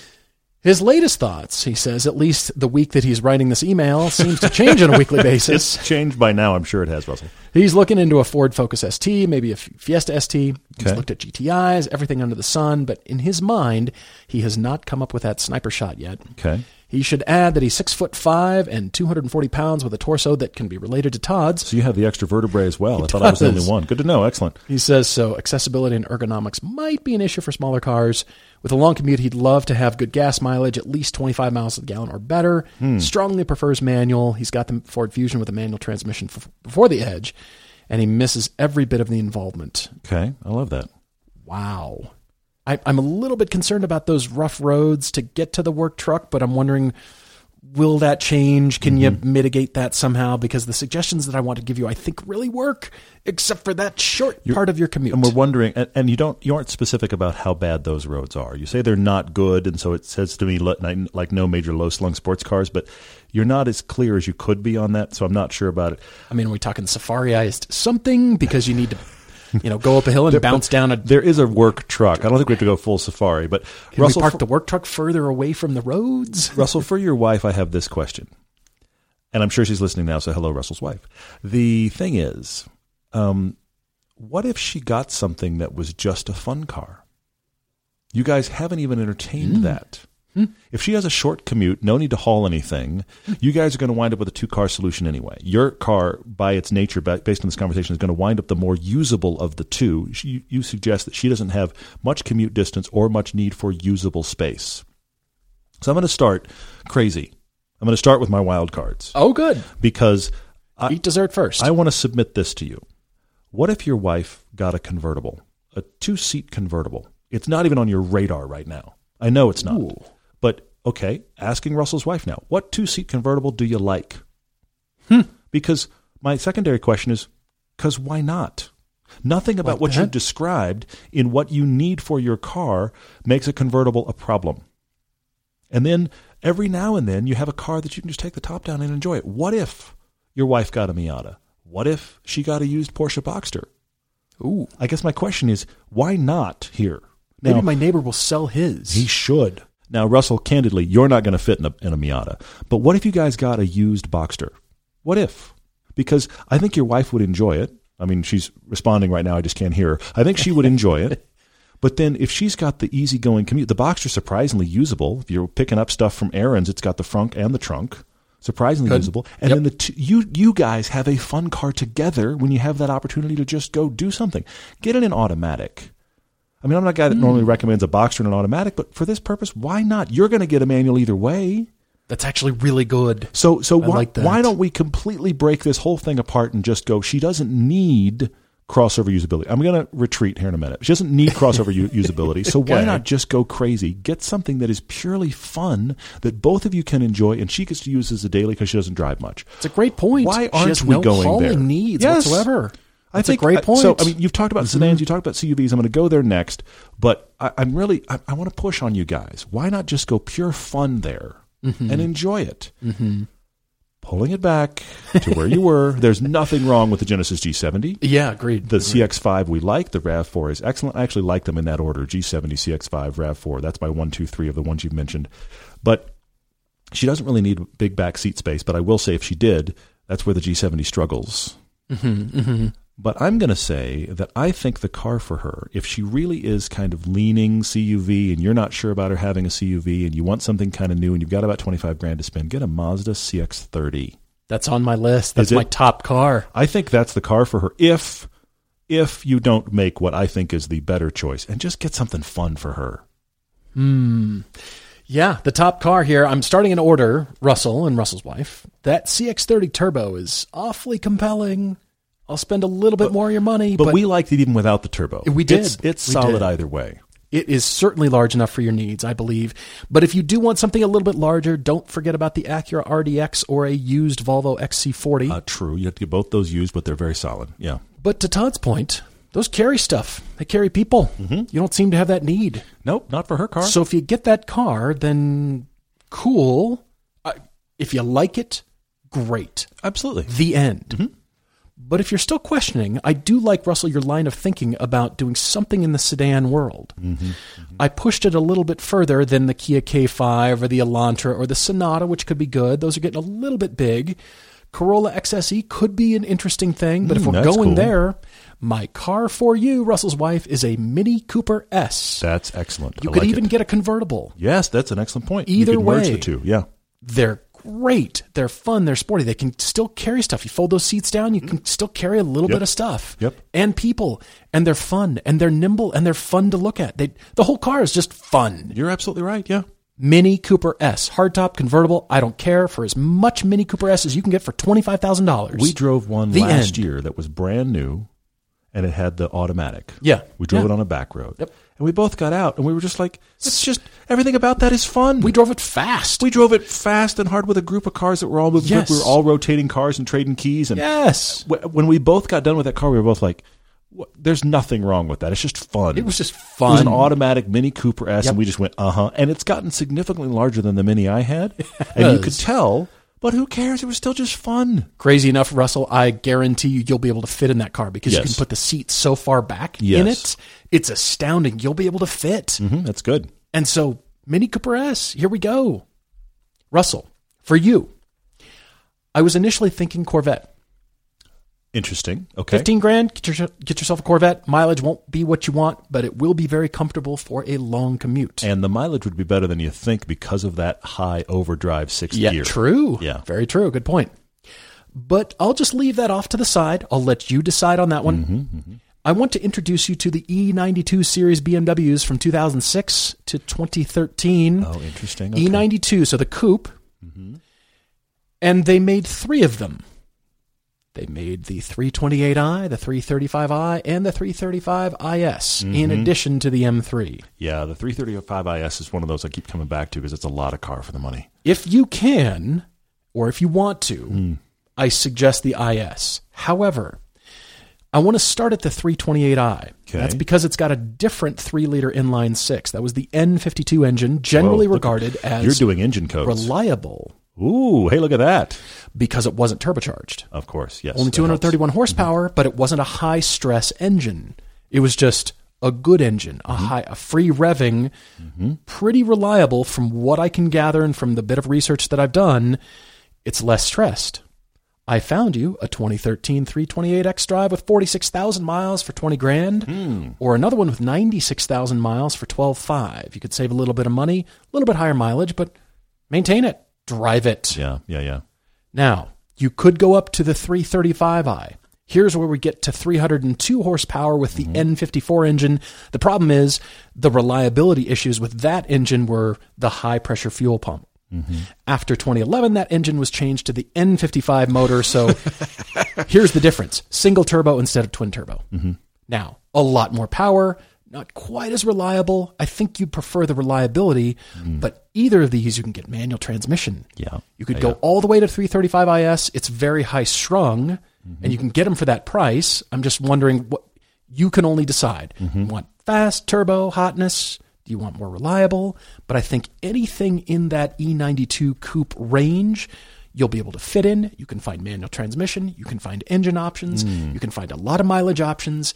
His latest thoughts, he says, at least the week that he's writing this email, seems to change on a weekly basis. It's changed by now. I'm sure it has, Russell. He's looking into a Ford Focus ST, maybe a Fiesta ST. He's Okay. looked at GTIs, everything under the sun, but in his mind, he has not come up with that sniper shot yet. Okay. He should add that he's six foot five and 240 pounds with a torso that can be related to Todd's. So you have the extra vertebrae as well. I thought I was the only one. Good to know. Excellent. He says so. Accessibility and ergonomics might be an issue for smaller cars. With a long commute, he'd love to have good gas mileage, at least 25 miles a gallon or better. Hmm. Strongly prefers manual. He's got the Ford Fusion with a manual transmission f- before the Edge, and he misses every bit of the involvement. Okay. I love that. Wow. I, I'm a little bit concerned about those rough roads to get to the work truck, but I'm wondering will that change? Can you mm-hmm. mitigate that somehow? Because the suggestions that I want to give you, I think, really work, except for that short part of your commute. And we're wondering, and, and you don't, you aren't specific about how bad those roads are. You say they're not good, and so it says to me like, like no major low slung sports cars, but you're not as clear as you could be on that. So I'm not sure about it. I mean, are we talking safariized something because you need to, you know, go up a hill and bounce down a. There is a work truck. I don't think we have to go full safari, but Can Russell, we park for, the work truck further away from the roads? Russell, for your wife, I have this question, and I'm sure she's listening now. So hello, Russell's wife. The thing is, um, what if she got something that was just a fun car? You guys haven't even entertained that. Hmm? If she has a short commute, no need to haul anything, hmm. you guys are going to wind up with a two car solution anyway. Your car, by its nature, based on this conversation, is going to wind up the more usable of the two. She, you suggest that she doesn't have much commute distance or much need for usable space. So I'm going to start crazy. I'm going to start with my wild cards Oh, good. because I, Eat dessert first. I want to submit this to you. What if your wife got a convertible, a two seat convertible? It's not even on your radar right now. I know it's not. Ooh. But okay, asking Russell's wife now, what two seat convertible do you like? Hmm. Because my secondary question is, because why not? Nothing about Like what you described in what you need for your car makes a convertible a problem. And then every now and then you have a car that you can just take the top down and enjoy it. What if your wife got a Miata? What if she got a used Porsche Boxster? Ooh. I guess my question is, why not here? Maybe Now- my neighbor will sell his. he should. Now, Russell, candidly, you're not going to fit in a, in a Miata. But what if you guys got a used Boxster? What if? Because I think your wife would enjoy it. I mean, she's responding right now. I just can't hear her. I think she would enjoy it. But then if she's got the easygoing commute, the Boxster's surprisingly usable. If you're picking up stuff from errands, it's got the front and the trunk. Surprisingly Good. usable. And Yep. then the two, you you guys have a fun car together when you have that opportunity to just go do something. Get it in an automatic. I mean, I'm not a guy that hmm. normally recommends a Boxster and an automatic, but for this purpose, why not? You're going to get a manual either way. That's actually really good. So, so I why, like that. why don't we completely break this whole thing apart and just go? She doesn't need crossover usability. I'm going to retreat here in a minute. She doesn't need crossover u- usability. So why not just go crazy? Get something that is purely fun that both of you can enjoy, and she gets to use as a daily because she doesn't drive much. It's a great point. Why aren't we no going there? needs Yes. whatsoever. I That's think a great uh, I- point. So, I mean, you've talked about mm-hmm. sedans, you talked about CUVs. I'm going to go there next, but I, I'm really, I, I want to push on you guys. Why not just go pure fun there mm-hmm. and enjoy it? Mm-hmm. Pulling it back to where you were. There's nothing wrong with the Genesis G70. yeah, agreed. The CX5 we like. The RAV4 is excellent. I actually like them in that order: G70, CX5, RAV4. That's my one, two, three of the ones you've mentioned. But she doesn't really need big back seat space. But I will say, if she did, that's where the G70 struggles. Mm-hmm, But I'm going to say that I think the car for her, if she really is kind of leaning CUV and you're not sure about her having a CUV and you want something kind of new and you've got about 25 grand to spend, get a Mazda CX30. That's on my list. That's my top car. I think that's the car for her if if you don't make what I think is the better choice and just get something fun for her. Hmm. Yeah, the top car here. I'm starting in order. Russell and Russell's wife. That CX30 Turbo is awfully compelling. I'll spend a little bit more of your money, But, but, we liked it even without the turbo. We did. It's, it's We solid did. either way. It is certainly large enough for your needs, I believe. But if you do want something a little bit larger, don't forget about the Acura RDX or a used Volvo XC40. Uh, true. You have to get both those used, but they're very solid. Yeah. but to Todd's point, those carry stuff. They carry people. You don't seem to have that need. Nope, not for her car. So if you get that car, then cool. Uh, if you like it, great. Absolutely. The end. But if you're still questioning, I do like, Russell, your line of thinking about doing something in the sedan world. I pushed it a little bit further than the Kia K5 or the Elantra or the Sonata, which could be good. Those are getting a little bit big. Corolla XSE could be an interesting thing, but if Mm, we're going cool. there, my car for you, Russell's wife, is a Mini Cooper S. That's excellent. You I could like even it. get a convertible. Yes, that's an excellent point. Either you can merge the two. Yeah. They're great. They're fun. They're sporty. They can still carry stuff. You fold those seats down, you can still carry a little Yep. bit of stuff. Yep. And people. And they're fun. And they're nimble. And they're fun to look at. They, the whole car is just fun. You're absolutely right. Yeah. Mini Cooper S. Hardtop convertible. I don't care for as much Mini Cooper S as you can get for $25,000. We drove one The last end. year that was brand new and it had the automatic. Yeah. We drove Yeah. it on a back road. Yep. And we both got out and we were just like, it's just everything about that is fun. We drove it fast. we drove it fast and hard with a group of cars that were all moving. Yes. We were all rotating cars and trading keys. And yes. when we both got done with that car, we were both like, "There's nothing wrong with that. It's just fun." It was just fun. It was an automatic Mini Cooper S, Yep. and we just went, "Uh huh." And it's gotten significantly larger than the Mini I had, and you could tell. But who cares? It was still just fun. Crazy enough, Russell, I guarantee you you'll be able to fit in that car because you can put the seat so far back in Yes. it. It's astounding. You'll be able to fit. hmm that's good. And so, Mini Cooper S, here we go. Russell, for you, I was initially thinking Corvette. Interesting. Okay. 15 grand, get, your, get yourself a Corvette. Mileage won't be what you want, but it will be very comfortable for a long commute. And the mileage would be better than you think because of that high overdrive sixth yeah, gear. true. Yeah. Very true. Good point. But I'll just leave that off to the side. I'll let you decide on that one. Mm-hmm, I want to introduce you to the E92 series BMWs from 2006 to 2013. Oh, interesting. Okay. Mm-hmm. E92, so the coupe. And they made three of them. They made the 328i, the 335i, and the 335is, in Mm-hmm. addition to the M3. Yeah, the 335 IS is one of those I keep coming back to because it's a lot of car for the money. If you can, or if you want to, Hmm. I suggest the IS. However, I want to start at the 328i. Okay. That's because it's got a different 3 liter inline 6. That was the N52 engine, generally Whoa, look regarded as You're doing engine codes. reliable Ooh, hey, look at that. because it wasn't turbocharged. Of course, yes. Only that helps. 231 horsepower, mm-hmm. but it wasn't a high stress engine. It was just a good engine, a mm-hmm. high, a free revving, mm-hmm. pretty reliable from what I can gather and from the bit of research that I've done. It's less stressed. I found you a 2013 328X drive with 46,000 miles for 20 grand, hmm. or another one with 96,000 miles for 12.5. You could save a little bit of money, a little bit higher mileage, but maintain it, drive it. Yeah, yeah, yeah. Now, you could go up to the 335i. Here's where we get to 302 horsepower with the mm-hmm. N54 engine. The problem is the reliability issues with that engine were the high pressure fuel pump. After 2011, that engine was changed to the N55 motor. So here's the difference single turbo instead of twin turbo. Now, a lot more power, not quite as reliable. I think you'd prefer the reliability, but either of these you can get manual transmission. Yeah. You could Yeah, go yeah. all the way to 335 IS. It's very high strung, Mm-hmm. and you can get them for that price. I'm just wondering what you can only decide. Mm-hmm. You want fast, turbo, hotness? Do you want more reliable? But I think anything in that E92 coupe range, you'll be able to fit in. You can find manual transmission. You can find engine options. Mm. You can find a lot of mileage options,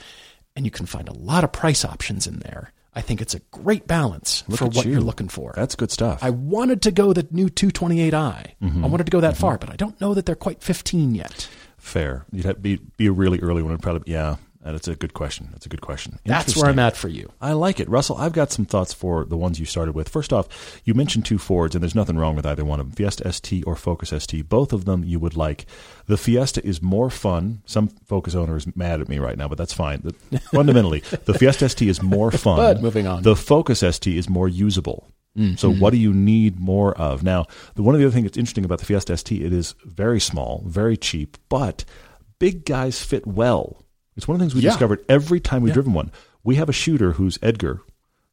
and you can find a lot of price options in there. I think it's a great balance Look for what you. you're looking for. That's good stuff. I wanted to go the new 228i. Mm-hmm. I wanted to go that far, but I don't know that they're quite 15 yet. Fair. You'd have be be a really early one. Probably yeah. That's a good question. That's a good question. That's where I'm at for you. I like it, Russell. I've got some thoughts for the ones you started with. First off, you mentioned two Fords, and there's nothing wrong with either one of them. Fiesta ST or Focus ST, both of them you would like. The Fiesta is more fun. Some Focus owner is mad at me right now, but that's fine. The- fundamentally, the Fiesta ST is more fun. But moving on. The Focus ST is more usable. Mm-hmm. So, what do you need more of? Now, the one of the other things that's interesting about the Fiesta ST, it is very small, very cheap, but big guys fit well. It's one of the things we Yeah. discovered every time we've driven one. We have a shooter who's Edgar,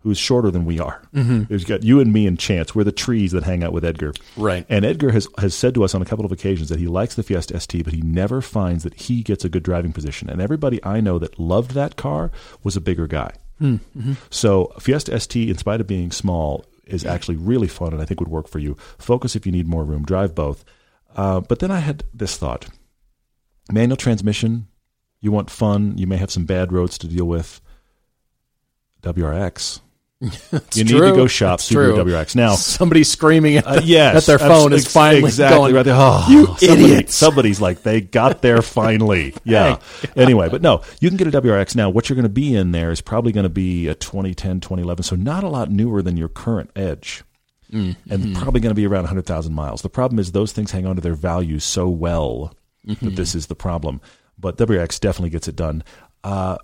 who's shorter than we are. Mm-hmm. There's got you and me and Chance. We're the trees that hang out with Edgar. Right. And Edgar has, has said to us on a couple of occasions that he likes the Fiesta ST, but he never finds that he gets a good driving position. And everybody I know that loved that car was a bigger guy. Mm-hmm. So Fiesta ST, in spite of being small, is actually really fun and I think would work for you. Focus if you need more room. Drive both. Uh, but then I had this thought: manual transmission. You want fun. You may have some bad roads to deal with. WRX. you need to go shop It's Subaru true. WRX now. Somebody screaming at, Uh, yes, at their phone abs- is finally exactly going. right there. Oh, "You somebody- idiots." Somebody's like they got there finally. Yeah. anyway, but no, you can get a WRX now. What you're going to be in there is probably going to be a 2010, 2011, so not a lot newer than your current Edge. Mm-hmm. And probably going to be around 100,000 miles. The problem is those things hang on to their value so well Mm-hmm. that this is the problem. But WRX definitely gets it done. Uh,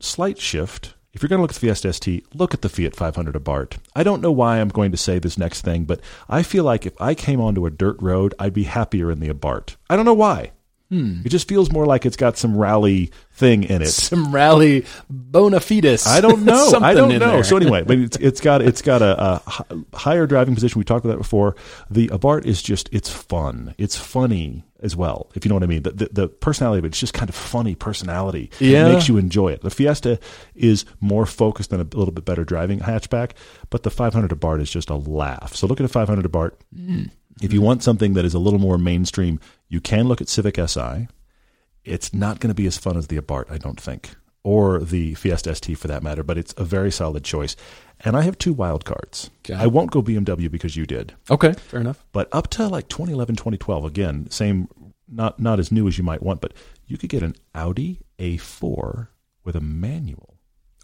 slight shift. If you're going to look at the Fiesta ST, look at the Fiat 500 Abarth. I don't know why I'm going to say this next thing, but I feel like if I came onto a dirt road, I'd be happier in the Abarth. I don't know why. Hmm. It just feels more like it's got some rally thing in it. Some rally bona fides. I don't know. I don't know. there. So anyway, but it's it's got it's got a, a higher driving position. We talked about that before. The Abarth is just it's fun. It's funny as well. If you know what I mean. The the, the personality of it, it's just kind of funny personality. Yeah. it makes you enjoy it. The Fiesta is more focused and a little bit better driving hatchback, but the 500 Abarth is just a laugh. So look at a 500 Abarth. Hmm. If you want something that is a little more mainstream, you can look at Civic Si. It's not going to be as fun as the Abarth, I don't think, or the Fiesta ST for that matter, but it's a very solid choice. And I have two wild cards. Okay. I won't go BMW because you did, okay, fair enough. but up to like 2011, 2012, again, same, not not as new as you might want, but you could get an Audi A4 with a manual.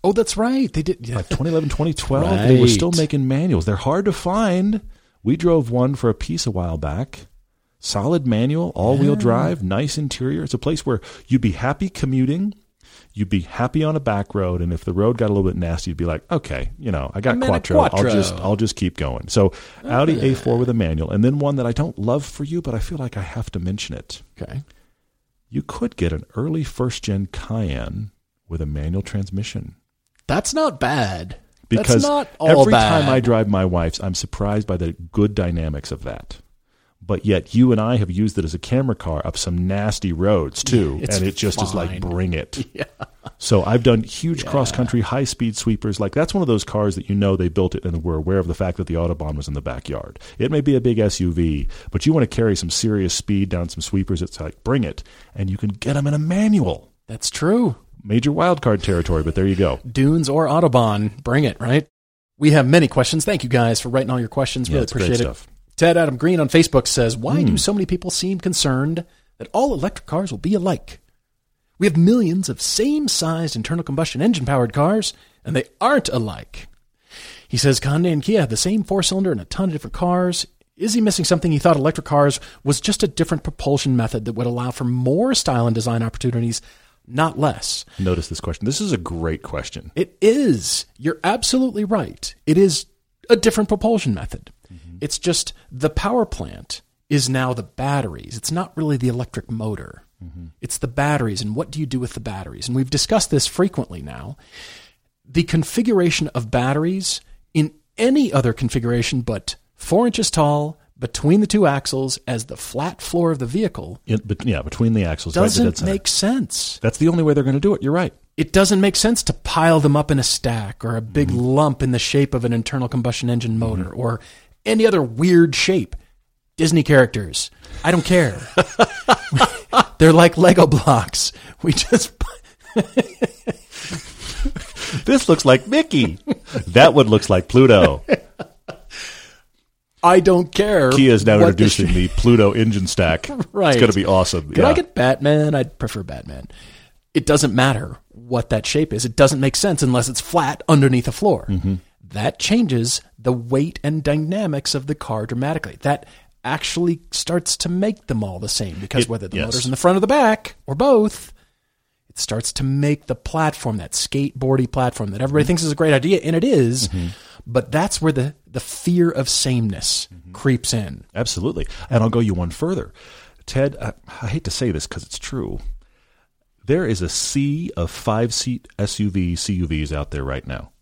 Oh, that's right. They did. Yeah. Like 2011, 2012, they were still making manuals. They're hard to find. We drove one for a piece a while back. Solid manual, all wheel drive, nice interior. It's a place where you'd be happy commuting. You'd be happy on a back road, and if the road got a little bit nasty, you'd be like, "Okay, you know, I got a Quattro. I'll just, I'll just keep going." So, Audi A4 with a manual, and then one that I don't love for you, but I feel like I have to mention it. Okay. You could get an early first gen Cayenne with a manual transmission That's not bad. Because every bad. time I drive my wife's, I'm surprised by the good dynamics of that. But yet, you and I have used it as a camera car up some nasty roads too, It's and it just is like bring it. Yeah. So I've done huge cross country, high speed sweepers. Like that's one of those cars that you know they built it and were aware of the fact that the autobahn was in the backyard. It may be a big SUV, but you want to carry some serious speed down some sweepers. It's like bring it, and you can get them in a manual. That's true. Major wild card territory, but there you go. Dunes or Autobahn, bring it, right? We have many questions. Thank you guys for writing all your questions. Yeah, Really great appreciate it. Ted Adam Green on Facebook says, Why Hmm. do so many people seem concerned that all electric cars will be alike? We have millions of same sized internal combustion engine powered cars, and they aren't alike. He says Hyundai and Kia have the same four cylinder in a ton of different cars. Is he missing something? He thought electric cars was just a different propulsion method that would allow for more style and design opportunities, not less. Notice this question. This is a great question. It is. You're absolutely right. It is a different propulsion method. Mm-hmm. It's just the power plant is now the batteries. It's not really the electric motor. Mm-hmm. It's the batteries and what do you do with the batteries? And we've discussed this frequently now. The configuration of batteries in any other configuration but four inches tall between the two axles as the flat floor of the vehicle In, but yeah, between the axles, right doesn't center. make sense That's the only way they're going to do it. You're right. it doesn't make sense to pile them up in a stack or a big mm-hmm. lump in the shape of an internal combustion engine mm-hmm. motor or any other weird shape. Disney characters. I don't care. They're like Lego blocks. We just This looks like Mickey. that one looks like Pluto. I don't care. Kia is now what introducing the Pluto engine stack. Right. It's going to be awesome. Could yeah. I get Batman? I'd prefer Batman. It doesn't matter what that shape is. It doesn't make sense unless it's flat underneath a floor. Mm-hmm. That changes the weight and dynamics of the car dramatically. That actually starts to make them all the same because It- whether the yes. motor's in the front or the back or both, it starts to make the platform, that skateboardy platform that everybody Mm-hmm. thinks is a great idea, and it is, But that's where the, the fear of sameness Mm-hmm. creeps in. Absolutely. And I'll go you one further. Ted, I, I hate to say this because it's true. There is a sea of five seat SUV CUVs out there right now.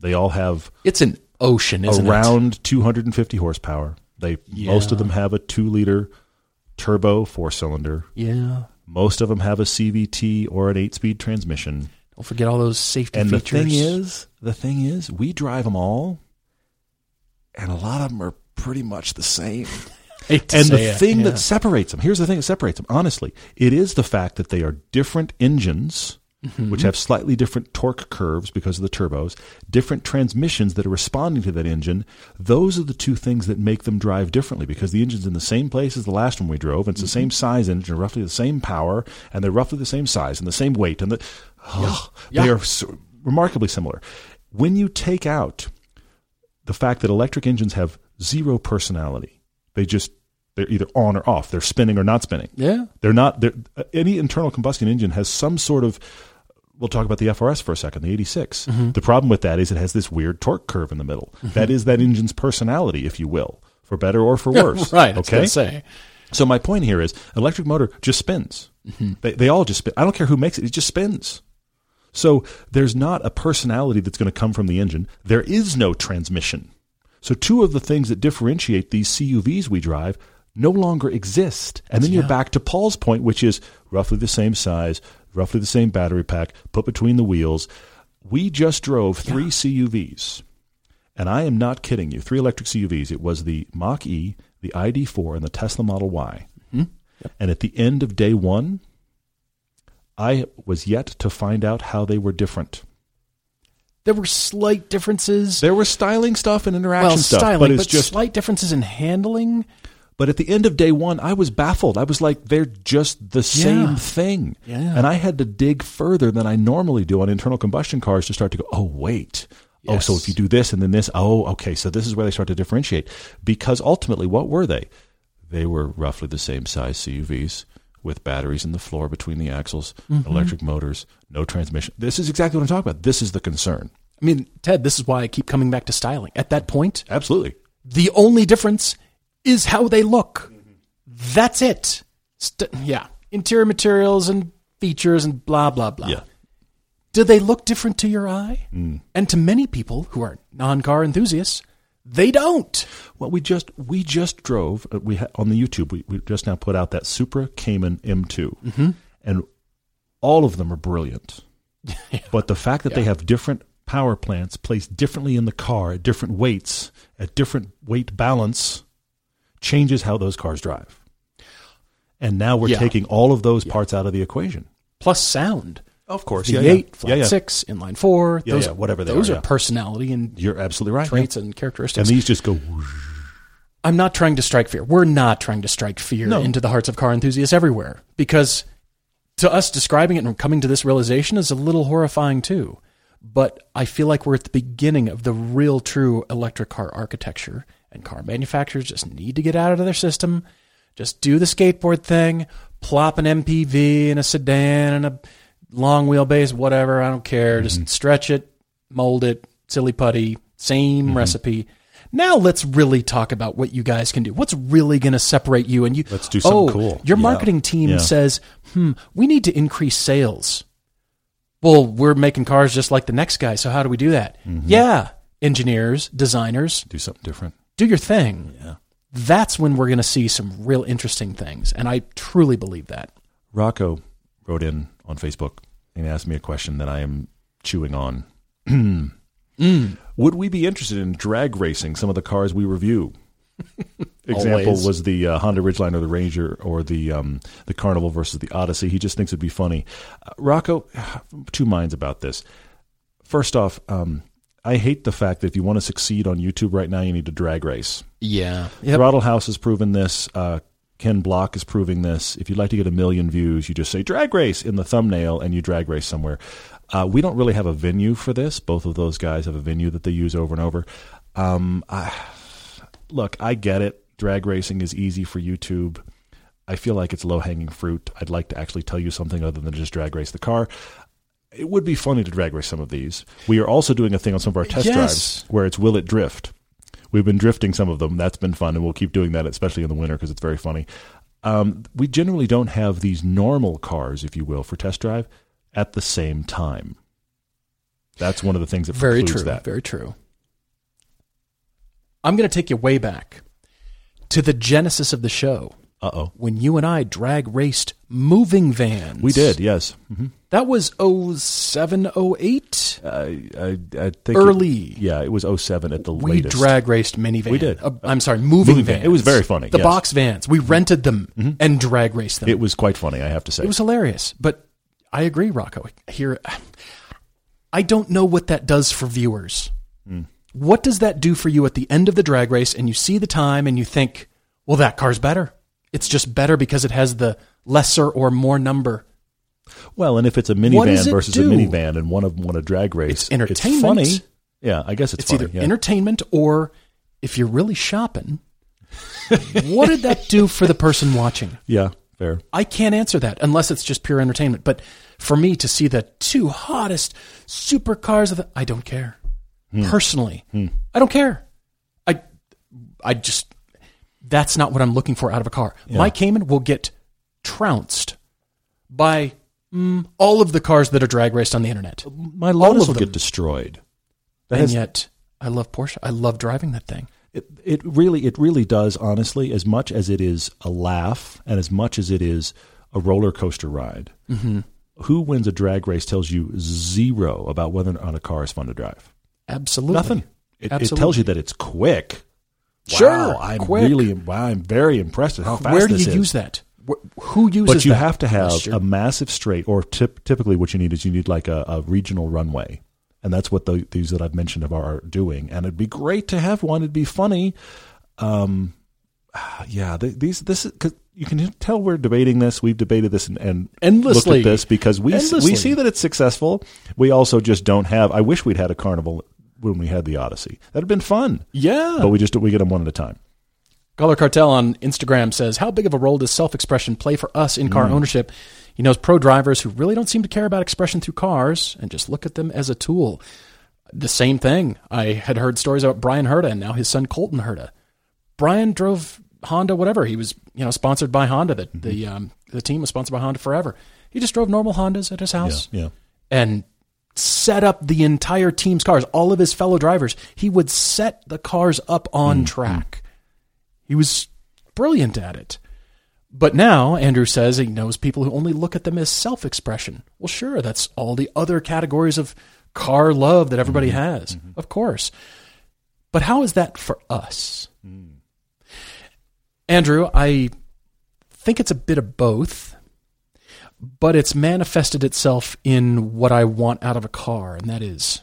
They all have It's an ocean, isn't it? around 250 horsepower. They most of them have a two liter turbo four cylinder. Yeah. Most of them have a CVT or an eight speed transmission. Don't forget all those safety And the thing is, the thing is, we drive them all, and a lot of them are pretty much the same. And the thing yeah. that separates them here's the thing that separates them honestly it is the fact that they are different engines Mm-hmm. which have slightly different torque curves because of the turbos different transmissions that are responding to that engine those are the two things that make them drive differently because the engine's in the same place as the last one we drove and it's the Mm-hmm. same size engine roughly the same power and they're roughly the same size and the same weight and the Yeah. they are so remarkably similar when you take out the fact that electric engines have zero personality. They just they're either on or off. They're spinning or not spinning. Yeah. They're not. They're, any internal combustion engine has some sort of. We'll talk about the FRS for a second. The 86. Mm-hmm. The problem with that is it has this weird torque curve in the middle. That is that engine's personality, if you will, for better or for worse. right. Okay. say. So my point here is, electric motor just spins. Mm-hmm. They, they all just spin. I don't care who makes it; it just spins. So there's not a personality that's going to come from the engine. There is no transmission. So two of the things that differentiate these CUVs we drive no longer exist. And then you're yeah. back to Paul's point, which is roughly the same size, roughly the same battery pack, put between the wheels. We just drove three CUVs. And I am not kidding you. Three electric CUVs. It was the Mach E, the ID4, and the Tesla Model Y. Mm-hmm. And at the end of day one, I was yet to find out how they were different. There were slight differences. There was styling stuff and interaction well, stuff, styling, but it's but just. slight differences in handling. But at the end of day one, I was baffled. I was like, they're just the same thing. Yeah. And I had to dig further than I normally do on internal combustion cars to start to go, oh, wait. Oh, so if you do this and then this, oh, okay, so this is where they start to differentiate. Because ultimately, what were they? They were roughly the same size CUVs with batteries in the floor between the axles, Mm-hmm. electric motors, no transmission. This is exactly what I'm talking about. This is the concern. I mean, Ted, this is why I keep coming back to styling. At that point, Absolutely. the only difference is how they look. That's it. St- yeah. Interior materials and features and blah, blah, blah. Yeah. Do they look different to your eye? And to many people who are non car enthusiasts, they don't. Well, we just we just drove. Uh, we ha- on the YouTube. We, we just now put out that Supra Cayman M2, Mm-hmm. and all of them are brilliant. But the fact that they have different power plants placed differently in the car at different weights, at different weight balance, changes how those cars drive. And now we're Yeah. taking all of those parts out of the equation. Plus sound. Of course, V8, flat six, inline four. Yeah, those, yeah, whatever they Those are, are, yeah. personality and You're absolutely right. traits yeah. and And these just go. whoosh. I'm not trying to strike fear. We're not trying to strike fear No. into the hearts of car enthusiasts everywhere because to us describing it and coming to this realization is a little horrifying too. But I feel like we're at the beginning of the real true electric car architecture and car manufacturers just need to get out of their system. Just do the skateboard thing, plop an MPV and a sedan and a long wheelbase, whatever, I don't care. Mm-hmm. Just stretch it, mold it, silly putty, same Mm-hmm. recipe. Now let's really talk about what you guys can do. What's really going to separate you and you? Let's do something oh, cool. Your Yeah. marketing team Yeah. says, "Hmm, we need to increase sales." Well, we're making cars just like the next guy, so how do we do that? Mm-hmm. Yeah, engineers, designers, Do something different. do your thing. Yeah. That's when we're going to see some real interesting things, and I truly believe that. Rocco wrote in on Facebook and asked me a question that I am chewing on. Would we be interested in drag racing some of the cars we review? Example Always. was the uh, Honda Ridgeline or the Ranger or the um, the Carnival versus the Odyssey. He just thinks it'd be funny. Uh, Rocco, two minds about this. First off, um, I hate the fact that if you want to succeed on YouTube right now, you need to drag race. Yeah. Yep. Throttle House has proven this. Uh, Ken Block is proving this. If you'd like to get a million views, you just say drag race in the thumbnail and you drag race somewhere. Uh, we don't really have a venue for this. Both of those guys have a venue that they use over and over. Um, I, look, I get it. Drag racing is easy for YouTube. I feel like it's low hanging fruit. I'd like to actually tell you something other than just drag race the car. It would be funny to drag race some of these. We are also doing a thing on some of our test Yes. drives where it's will it drift. We've been drifting some of them. That's been fun, and we'll keep doing that, especially in the winter because it's very funny. Um, we generally don't have these normal cars, if you will, for test drive at the same time. That's one of the things that Very true. that. Very true. I'm going to take you way back to the genesis of the show Uh oh. when you and I drag raced moving vans. We did, yes. hmm That was 07, 08. I, I, I think Early. It, yeah, it was 07 at the We latest. We drag raced minivan. We did. Uh, I'm sorry, moving, Moving van. vans. It was very funny, The yes. Mm-hmm. box vans. We rented them and drag raced them. It was quite funny, I have to say. It was hilarious. But I agree, Rocco. Here, I don't know what that does for viewers. Hmm. What does that do for you at the end of the drag race and you see the time and you think, well, that car's better? It's just better because it has the lesser or more number. well, and if it's a minivan versus do? a minivan and one of them won a drag race, It's entertainment. It's funny. Yeah, I guess it's, It's funny. either yeah. entertainment or if you're really shopping, what did that do for the person watching? yeah, fair. I can't answer that unless it's just pure entertainment. But for me to see the two hottest supercars of the, I don't care. Hmm. Personally, I don't care. I, I just, that's not what I'm looking for out of a car. My Cayman will get trounced by mm, all of the cars that are drag raced on the internet. My Lotus will get destroyed. That And has- yet, I love Porsche. I love driving that thing. It, it really it really does honestly as much as it is a laugh and as much as it is a roller coaster ride. Mm-hmm. Who wins a drag race tells you zero about whether or not a car is fun to drive. Absolutely. Nothing. It, it tells you that it's quick. Sure, wow, I'm quick. really I'm very impressed at how fast Where do you use that? Wh- Who uses But you that? have to have Question. a massive straight, or tip, typically what you need is you need like a, a regional runway, and that's what the, these that I've mentioned are, are doing. And it'd be great to have one. It'd be funny. Um, yeah, th these this is cause you can tell we're debating this. We've debated this and, and Endlessly. looked at this because we Endlessly. we see that it's successful. We also just don't have. I wish we'd had a carnival when we had the Odyssey. That'd have been fun. Yeah. But we just we get them one at a time. Color Cartel on Instagram says, How big of a role does self expression play for us in Mm. car ownership? He knows pro drivers who really don't seem to care about expression through cars and just look at them as a tool. The same thing. I had heard stories about Bryan Herta and now his son Colton Herta. Bryan drove Honda, whatever. He was, you know, sponsored by Honda. The, the, Mm-hmm. um, the team was sponsored by Honda forever. He just drove normal Hondas at his house Yeah, yeah. and set up the entire team's cars, all of his fellow drivers. He would set the cars up on mm-hmm. track. He was brilliant at it. But now, Andrew says he knows people who only look at them as self expression. Well, sure, that's all the other categories of car love that everybody mm-hmm. has, mm-hmm. of course. But how is that for us? Mm. Andrew, I think it's a bit of both but it's manifested itself in what I want out of a car, and that is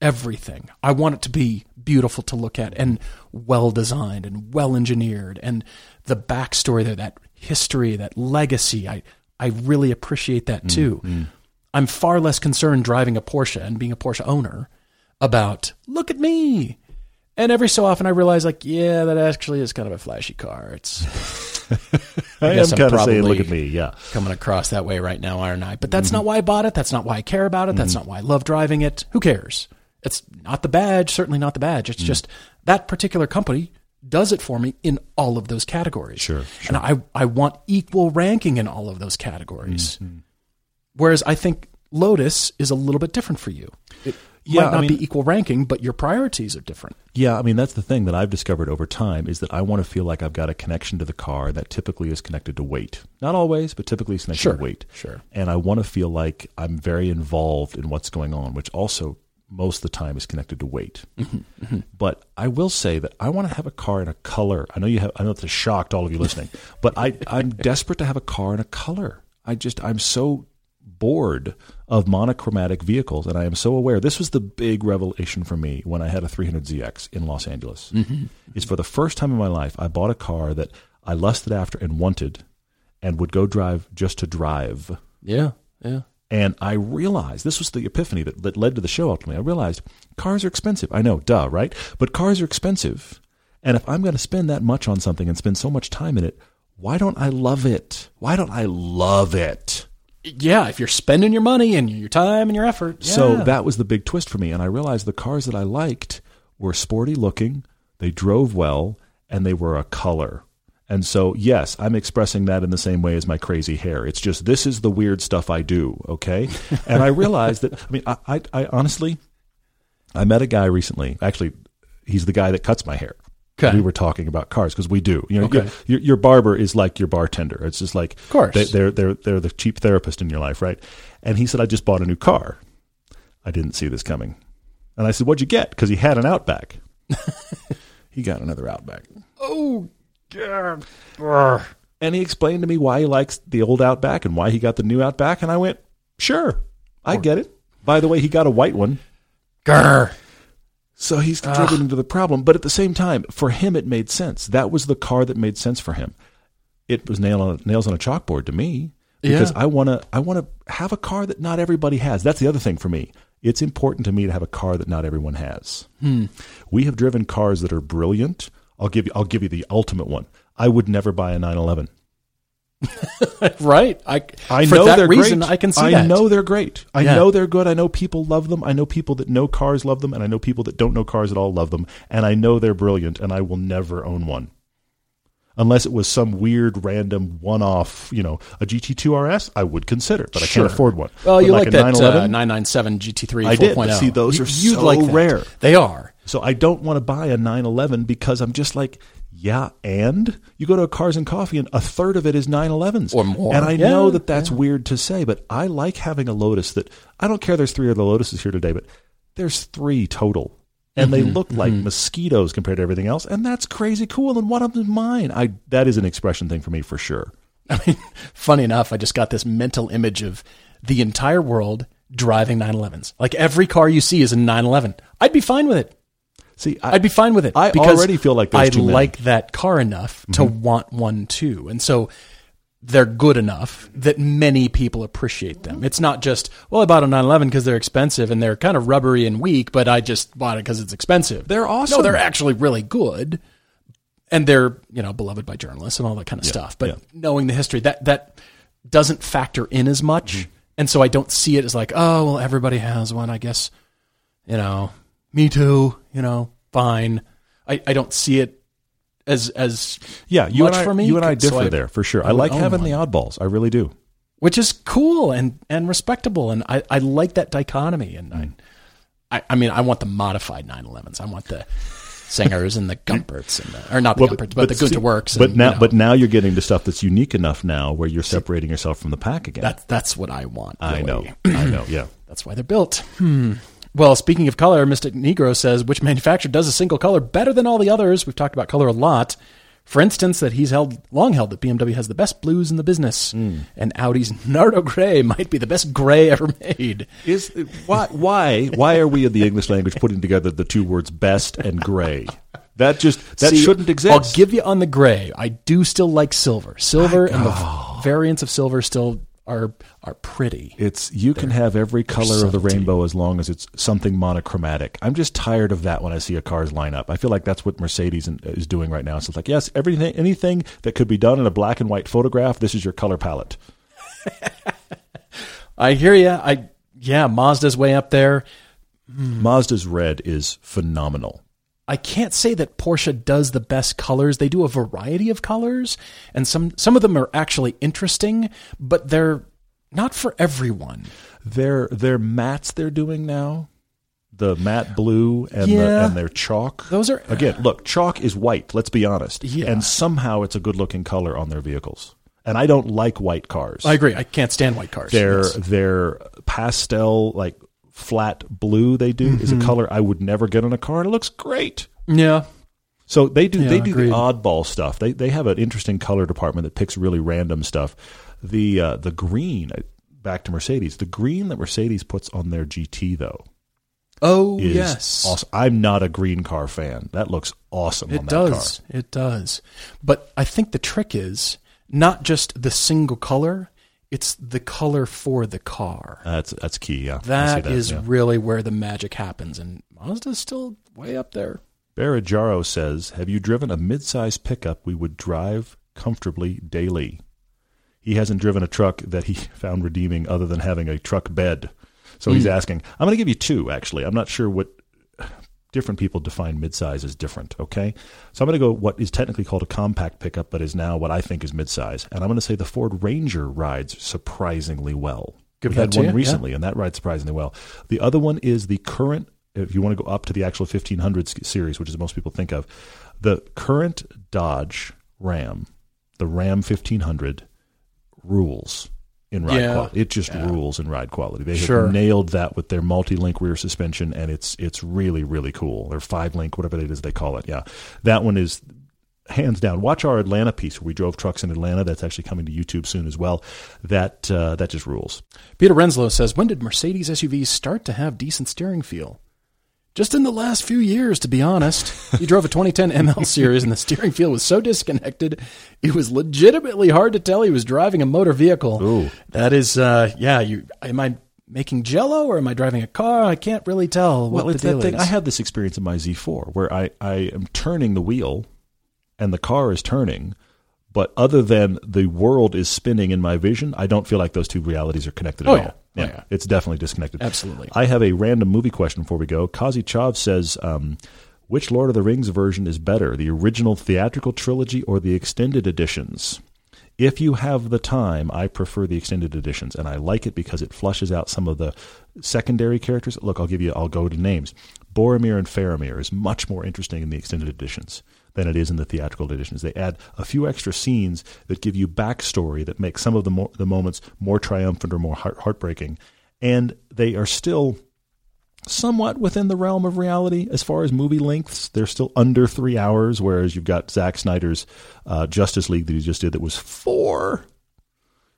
everything. I want it to be beautiful to look at and well designed and well engineered, and the backstory there, that history, that legacy. I I really appreciate that too. Mm, mm. I'm far less concerned driving a Porsche and being a Porsche owner about look at me. And every so often I realize like, yeah, that actually is kind of a flashy car. It's I, am guess I'm kind of saying, probably- look at me. Yeah. coming across that way right now, aren't I? But that's mm-hmm. not why I bought it. That's not why I care about it. That's mm-hmm. not why I love driving it. Who cares? It's not the badge, certainly not the badge. It's mm-hmm. just that particular company does it for me in all of those categories. Sure, And I, I want equal ranking in all of those categories. Whereas I think Lotus is a little bit different for you. It Yeah, might I not mean- be equal ranking, but your priorities are different. Yeah, I mean that's the thing that I've discovered over time is that I want to feel like I've got a connection to the car that typically is connected to weight. Not always, but typically is connected Sure, to weight. sure. And I want to feel like I'm very involved in what's going on, which also most of the time is connected to weight. Mm-hmm, But I will say that I want to have a car in a color. I know you have. I know it's shocked all of you listening, but I I'm desperate to have a car in a color. I just I'm so bored of monochromatic vehicles, and I am so aware. This was the big revelation for me when I had a 300ZX in Los Angeles. Mm-hmm. Is for the first time in my life, I bought a car that I lusted after and wanted, and would go drive just to drive. Yeah, yeah. And I realized this was the epiphany that, that led to the show ultimately. I realized cars are expensive. I know, duh, right? But cars are expensive. And if I'm going to spend that much on something and spend so much time in it, why don't I love it? Why don't I love it? Yeah, if you're spending your money and your time and your effort. So that was the big twist for me. And I realized the cars that I liked were sporty looking, they drove well, and they were a color. And so, yes, I'm expressing that in the same way as my crazy hair. It's just this is the weird stuff I do, okay? and I realized that. I mean, I, I, I honestly, I met a guy recently. Actually, he's the guy that cuts my hair. Okay. We were talking about cars because we do. You know, Okay. your, your, barber is like your bartender. It's just like, of course. they, they're they're they're the cheap therapist in your life, right? And he said, I just bought a new car. I didn't see this coming. And I said, What'd you get? Because he had an Outback. he got another Outback. Oh, God. And he explained to me why he likes the old Outback and why he got the new Outback. And I went, Sure, I get it. By the way, he got a white one. Grr. So he's contributing to the problem. But at the same time, for him, it made sense. That was the car that made sense for him. It was nail on, nails on a chalkboard to me because Yeah. I want to I want to have a car that not everybody has. That's the other thing for me. It's important to me to have a car that not everyone has. Hmm. We have driven cars that are brilliant. I'll give you I'll give you the ultimate one. I would never buy a 911. right. I, I for know that they're reason, great. I can see I that. know they're great. I Yeah. know they're good. I know people love them. I know people that know cars love them, and I know people that don't know cars at all love them. And I know they're brilliant, and I will never own one. Unless it was some weird, random, one-off, you know, a GT2 RS, I would consider, but I can't afford one. Well, But you like, a that uh, 911? 997 GT3 I did. 4.0. See, those You- are so like rare. They are. So I don't want to buy a 911 because I'm just like, yeah, and you go to a Cars and Coffee and a third of it is 911s Or more. And I Yeah, know that that's weird to say, but I like having a Lotus that I don't care. There's three other Lotuses here today, but there's three total, and they mm-hmm. look like mm-hmm. mosquitoes compared to everything else, and that's crazy cool. And one of them is mine. I that is an expression thing for me for sure. I mean, funny enough, I just got this mental image of the entire world driving 911s. Like every car you see is a 911. I'd be fine with it. See, I, I'd be fine with it. I because already feel like I. Mm-hmm. like that car enough to want one too, and so they're good enough that many people appreciate them. It's not just well, I bought a 911 because they're expensive and they're kind of rubbery and weak, but I just bought it because it's expensive. They're awesome. No, they're actually really good, and they're you know beloved by journalists and all that kind of stuff. But yeah. knowing the history, that that doesn't factor in as much, Mm-hmm. and so I don't see it as like, oh well, everybody has one. I guess you know, me too. You know, fine. I, I don't see it as as yeah, you much and I, for me, you and I so differ I- there for sure. I I, like having one. the oddballs. I really do. which is cool and and respectable, and I, I like that dichotomy. And Mm. I, I I mean, I want the modified 911s. I want the singers and the Gumperts and the, or not the Well, Gumperts, but, the see, Gunther Werks. But and, now, you know, but now you're getting to stuff that's unique enough now, where you're separating yourself from the pack again. that's that's what I want. I know. I know, yeah. That's why they're built. Hmm. Well, speaking of color, Mystic Negro says which manufacturer does a single color better than all the others? We've talked about color a lot. For instance, that he's held long held that BMW has the best blues in the business, Hmm. and Audi's Nardo Gray might be the best gray ever made. Is why why why are we in the English language putting together the two words best and gray? That just that See, shouldn't exist. I'll give you on the gray. I do still like silver. Silver and the variants of silver still are are pretty. it's you can have every color of the rainbow as long as it's something monochromatic. I'm just tired of that when I see a car's line up. I feel like that's what Mercedes is doing right now. So it's like, yes, everything, anything that could be done in a black and white photograph, this is your color palette. I hear you. I yeah, Mazda's way up there. Mazda's red is phenomenal. I can't say that Porsche does the best colors. They do a variety of colors, and some some of them are actually interesting, but they're not for everyone. Their their mattes they're doing now, the matte blue and the, and their chalk. Those are Again, look, chalk is white, let's be honest. Yeah. And somehow it's a good looking color on their vehicles. And I don't like white cars. I agree. I can't stand white cars. their Yes. their pastel like flat blue they do is a Mm-hmm. color I would never get on a car and it looks great. yeah, So they do they do agreed. the oddball stuff. They they have an interesting color department that picks really random stuff. The uh, the green uh, back to Mercedes. The green that Mercedes puts on their GT though Oh yes, awesome. I'm not a green car fan. That looks awesome on it that does. car. It does. But I think the trick is not just the single color; it's the color for the car. That's that's key. Yeah, see That is yeah. really where the magic happens, and Mazda's still way up there. Barajaro says, "Have you driven a mid-size pickup we would drive comfortably daily?" He hasn't driven a truck that he found redeeming other than having a truck bed. So he's hmm. asking. I'm going to give you two. Actually, I'm not sure what different people define midsize as different. Okay, so I'm going to go what is technically called a compact pickup, but is now what I think is midsize, and I'm going to say the Ford Ranger rides surprisingly well. Give we had one you, yeah. recently, and that rides surprisingly well. The other one is the current. If you want to go up to the actual 1500 series, which is most people think of, the current Dodge Ram, the Ram 1500, rules in ride Yeah. quality. It just Yeah. rules in ride quality. They have Sure. nailed that with their multi-link rear suspension, and it's it's really really cool. Or five link, whatever it is they call it. Yeah, that one is hands down. Watch our Atlanta piece where we drove trucks in Atlanta. That's actually coming to YouTube soon as well. That uh, that just rules. Peter Renslow says, When did Mercedes SUVs start to have decent steering feel? Just in the last few years, to be honest. He drove a 2010 ML series and the steering feel was so disconnected, it was legitimately hard to tell he was driving a motor vehicle. Ooh. That is, uh, yeah, you, am I making jello or am I driving a car? I can't really tell what Well, the deal thing. is. I had this experience in my Z4 where I, I am turning the wheel and the car is turning, but other than the world is spinning in my vision, I don't feel like those two realities are connected at Oh, all. yeah. Oh, yeah. It's definitely disconnected. Absolutely. I have a random movie question before we go. Kazi Chav says, um, which Lord of the Rings version is better, the original theatrical trilogy or the extended editions? If you have the time, I prefer the extended editions, and I like it because it flushes out some of the secondary characters. Look, I'll give you, I'll go to names. Boromir and Faramir is much more interesting in the extended editions than it is in the theatrical editions. They add a few extra scenes that give you backstory that make some of the mo- the moments more triumphant or more heart- heartbreaking, and they are still somewhat within the realm of reality as far as movie lengths. They're still under three hours, whereas you've got Zack Snyder's uh, Justice League that he just did that was four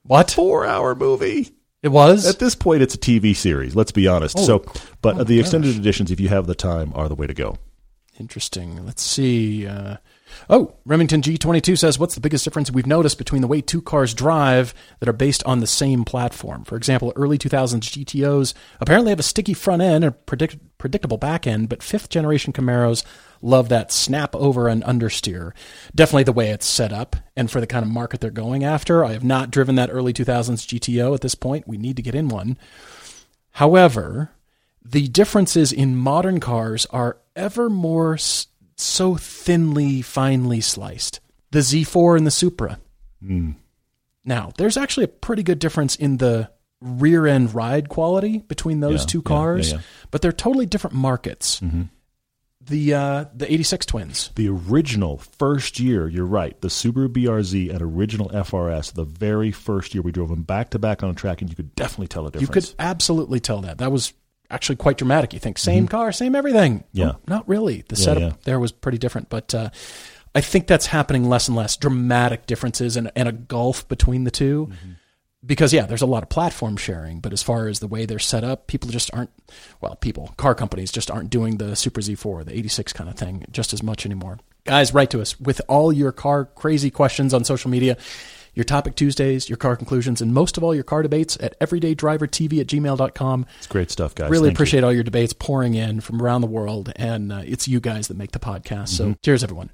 what? four hour movie. It was? At this point, it's a TV series. Let's be honest. Oh, so, but oh the extended gosh. editions, if you have the time, are the way to go. Interesting. Let's see. Uh, oh, Remington G22 says, What's the biggest difference we've noticed between the way two cars drive that are based on the same platform? For example, early 2000s GTOs apparently have a sticky front end and predict- predictable back end, but fifth generation Camaros love that snap over and understeer. Definitely the way it's set up and for the kind of market they're going after. I have not driven that early 2000s GTO at this point. We need to get in one. However, the differences in modern cars are ever more so thinly, finely sliced. The Z4 and the Supra. Now, there's actually a pretty good difference in the rear end ride quality between those Yeah, two yeah, yeah, cars, yeah. but they're totally different markets. The uh, the 86 twins. The original first year, you're right, the Subaru BRZ and original FRS, the very first year we drove them back to back on a track, and you could definitely tell a difference. You could absolutely tell that. That was actually quite dramatic. You think same car, same everything. Mm-hmm. Yeah. Nope, not really. The Yeah, setup yeah. there was pretty different, but uh, I think that's happening less and less. Dramatic differences and, and a gulf between the 2 Mm-hmm. Because yeah, there's a lot of platform sharing, but as far as the way they're set up, people just aren't. Well, people, car companies just aren't doing the Supra Z4, the 86 kind of thing, just as much anymore. Guys, write to us with all your car crazy questions on social media your topic Tuesdays, your car conclusions, and most of all, your car debates at everydaydrivertv at gmail.com. it's great stuff, guys. Really Thank you. appreciate all your debates pouring in from around the world, and uh, it's you guys that make the podcast. So cheers, everyone.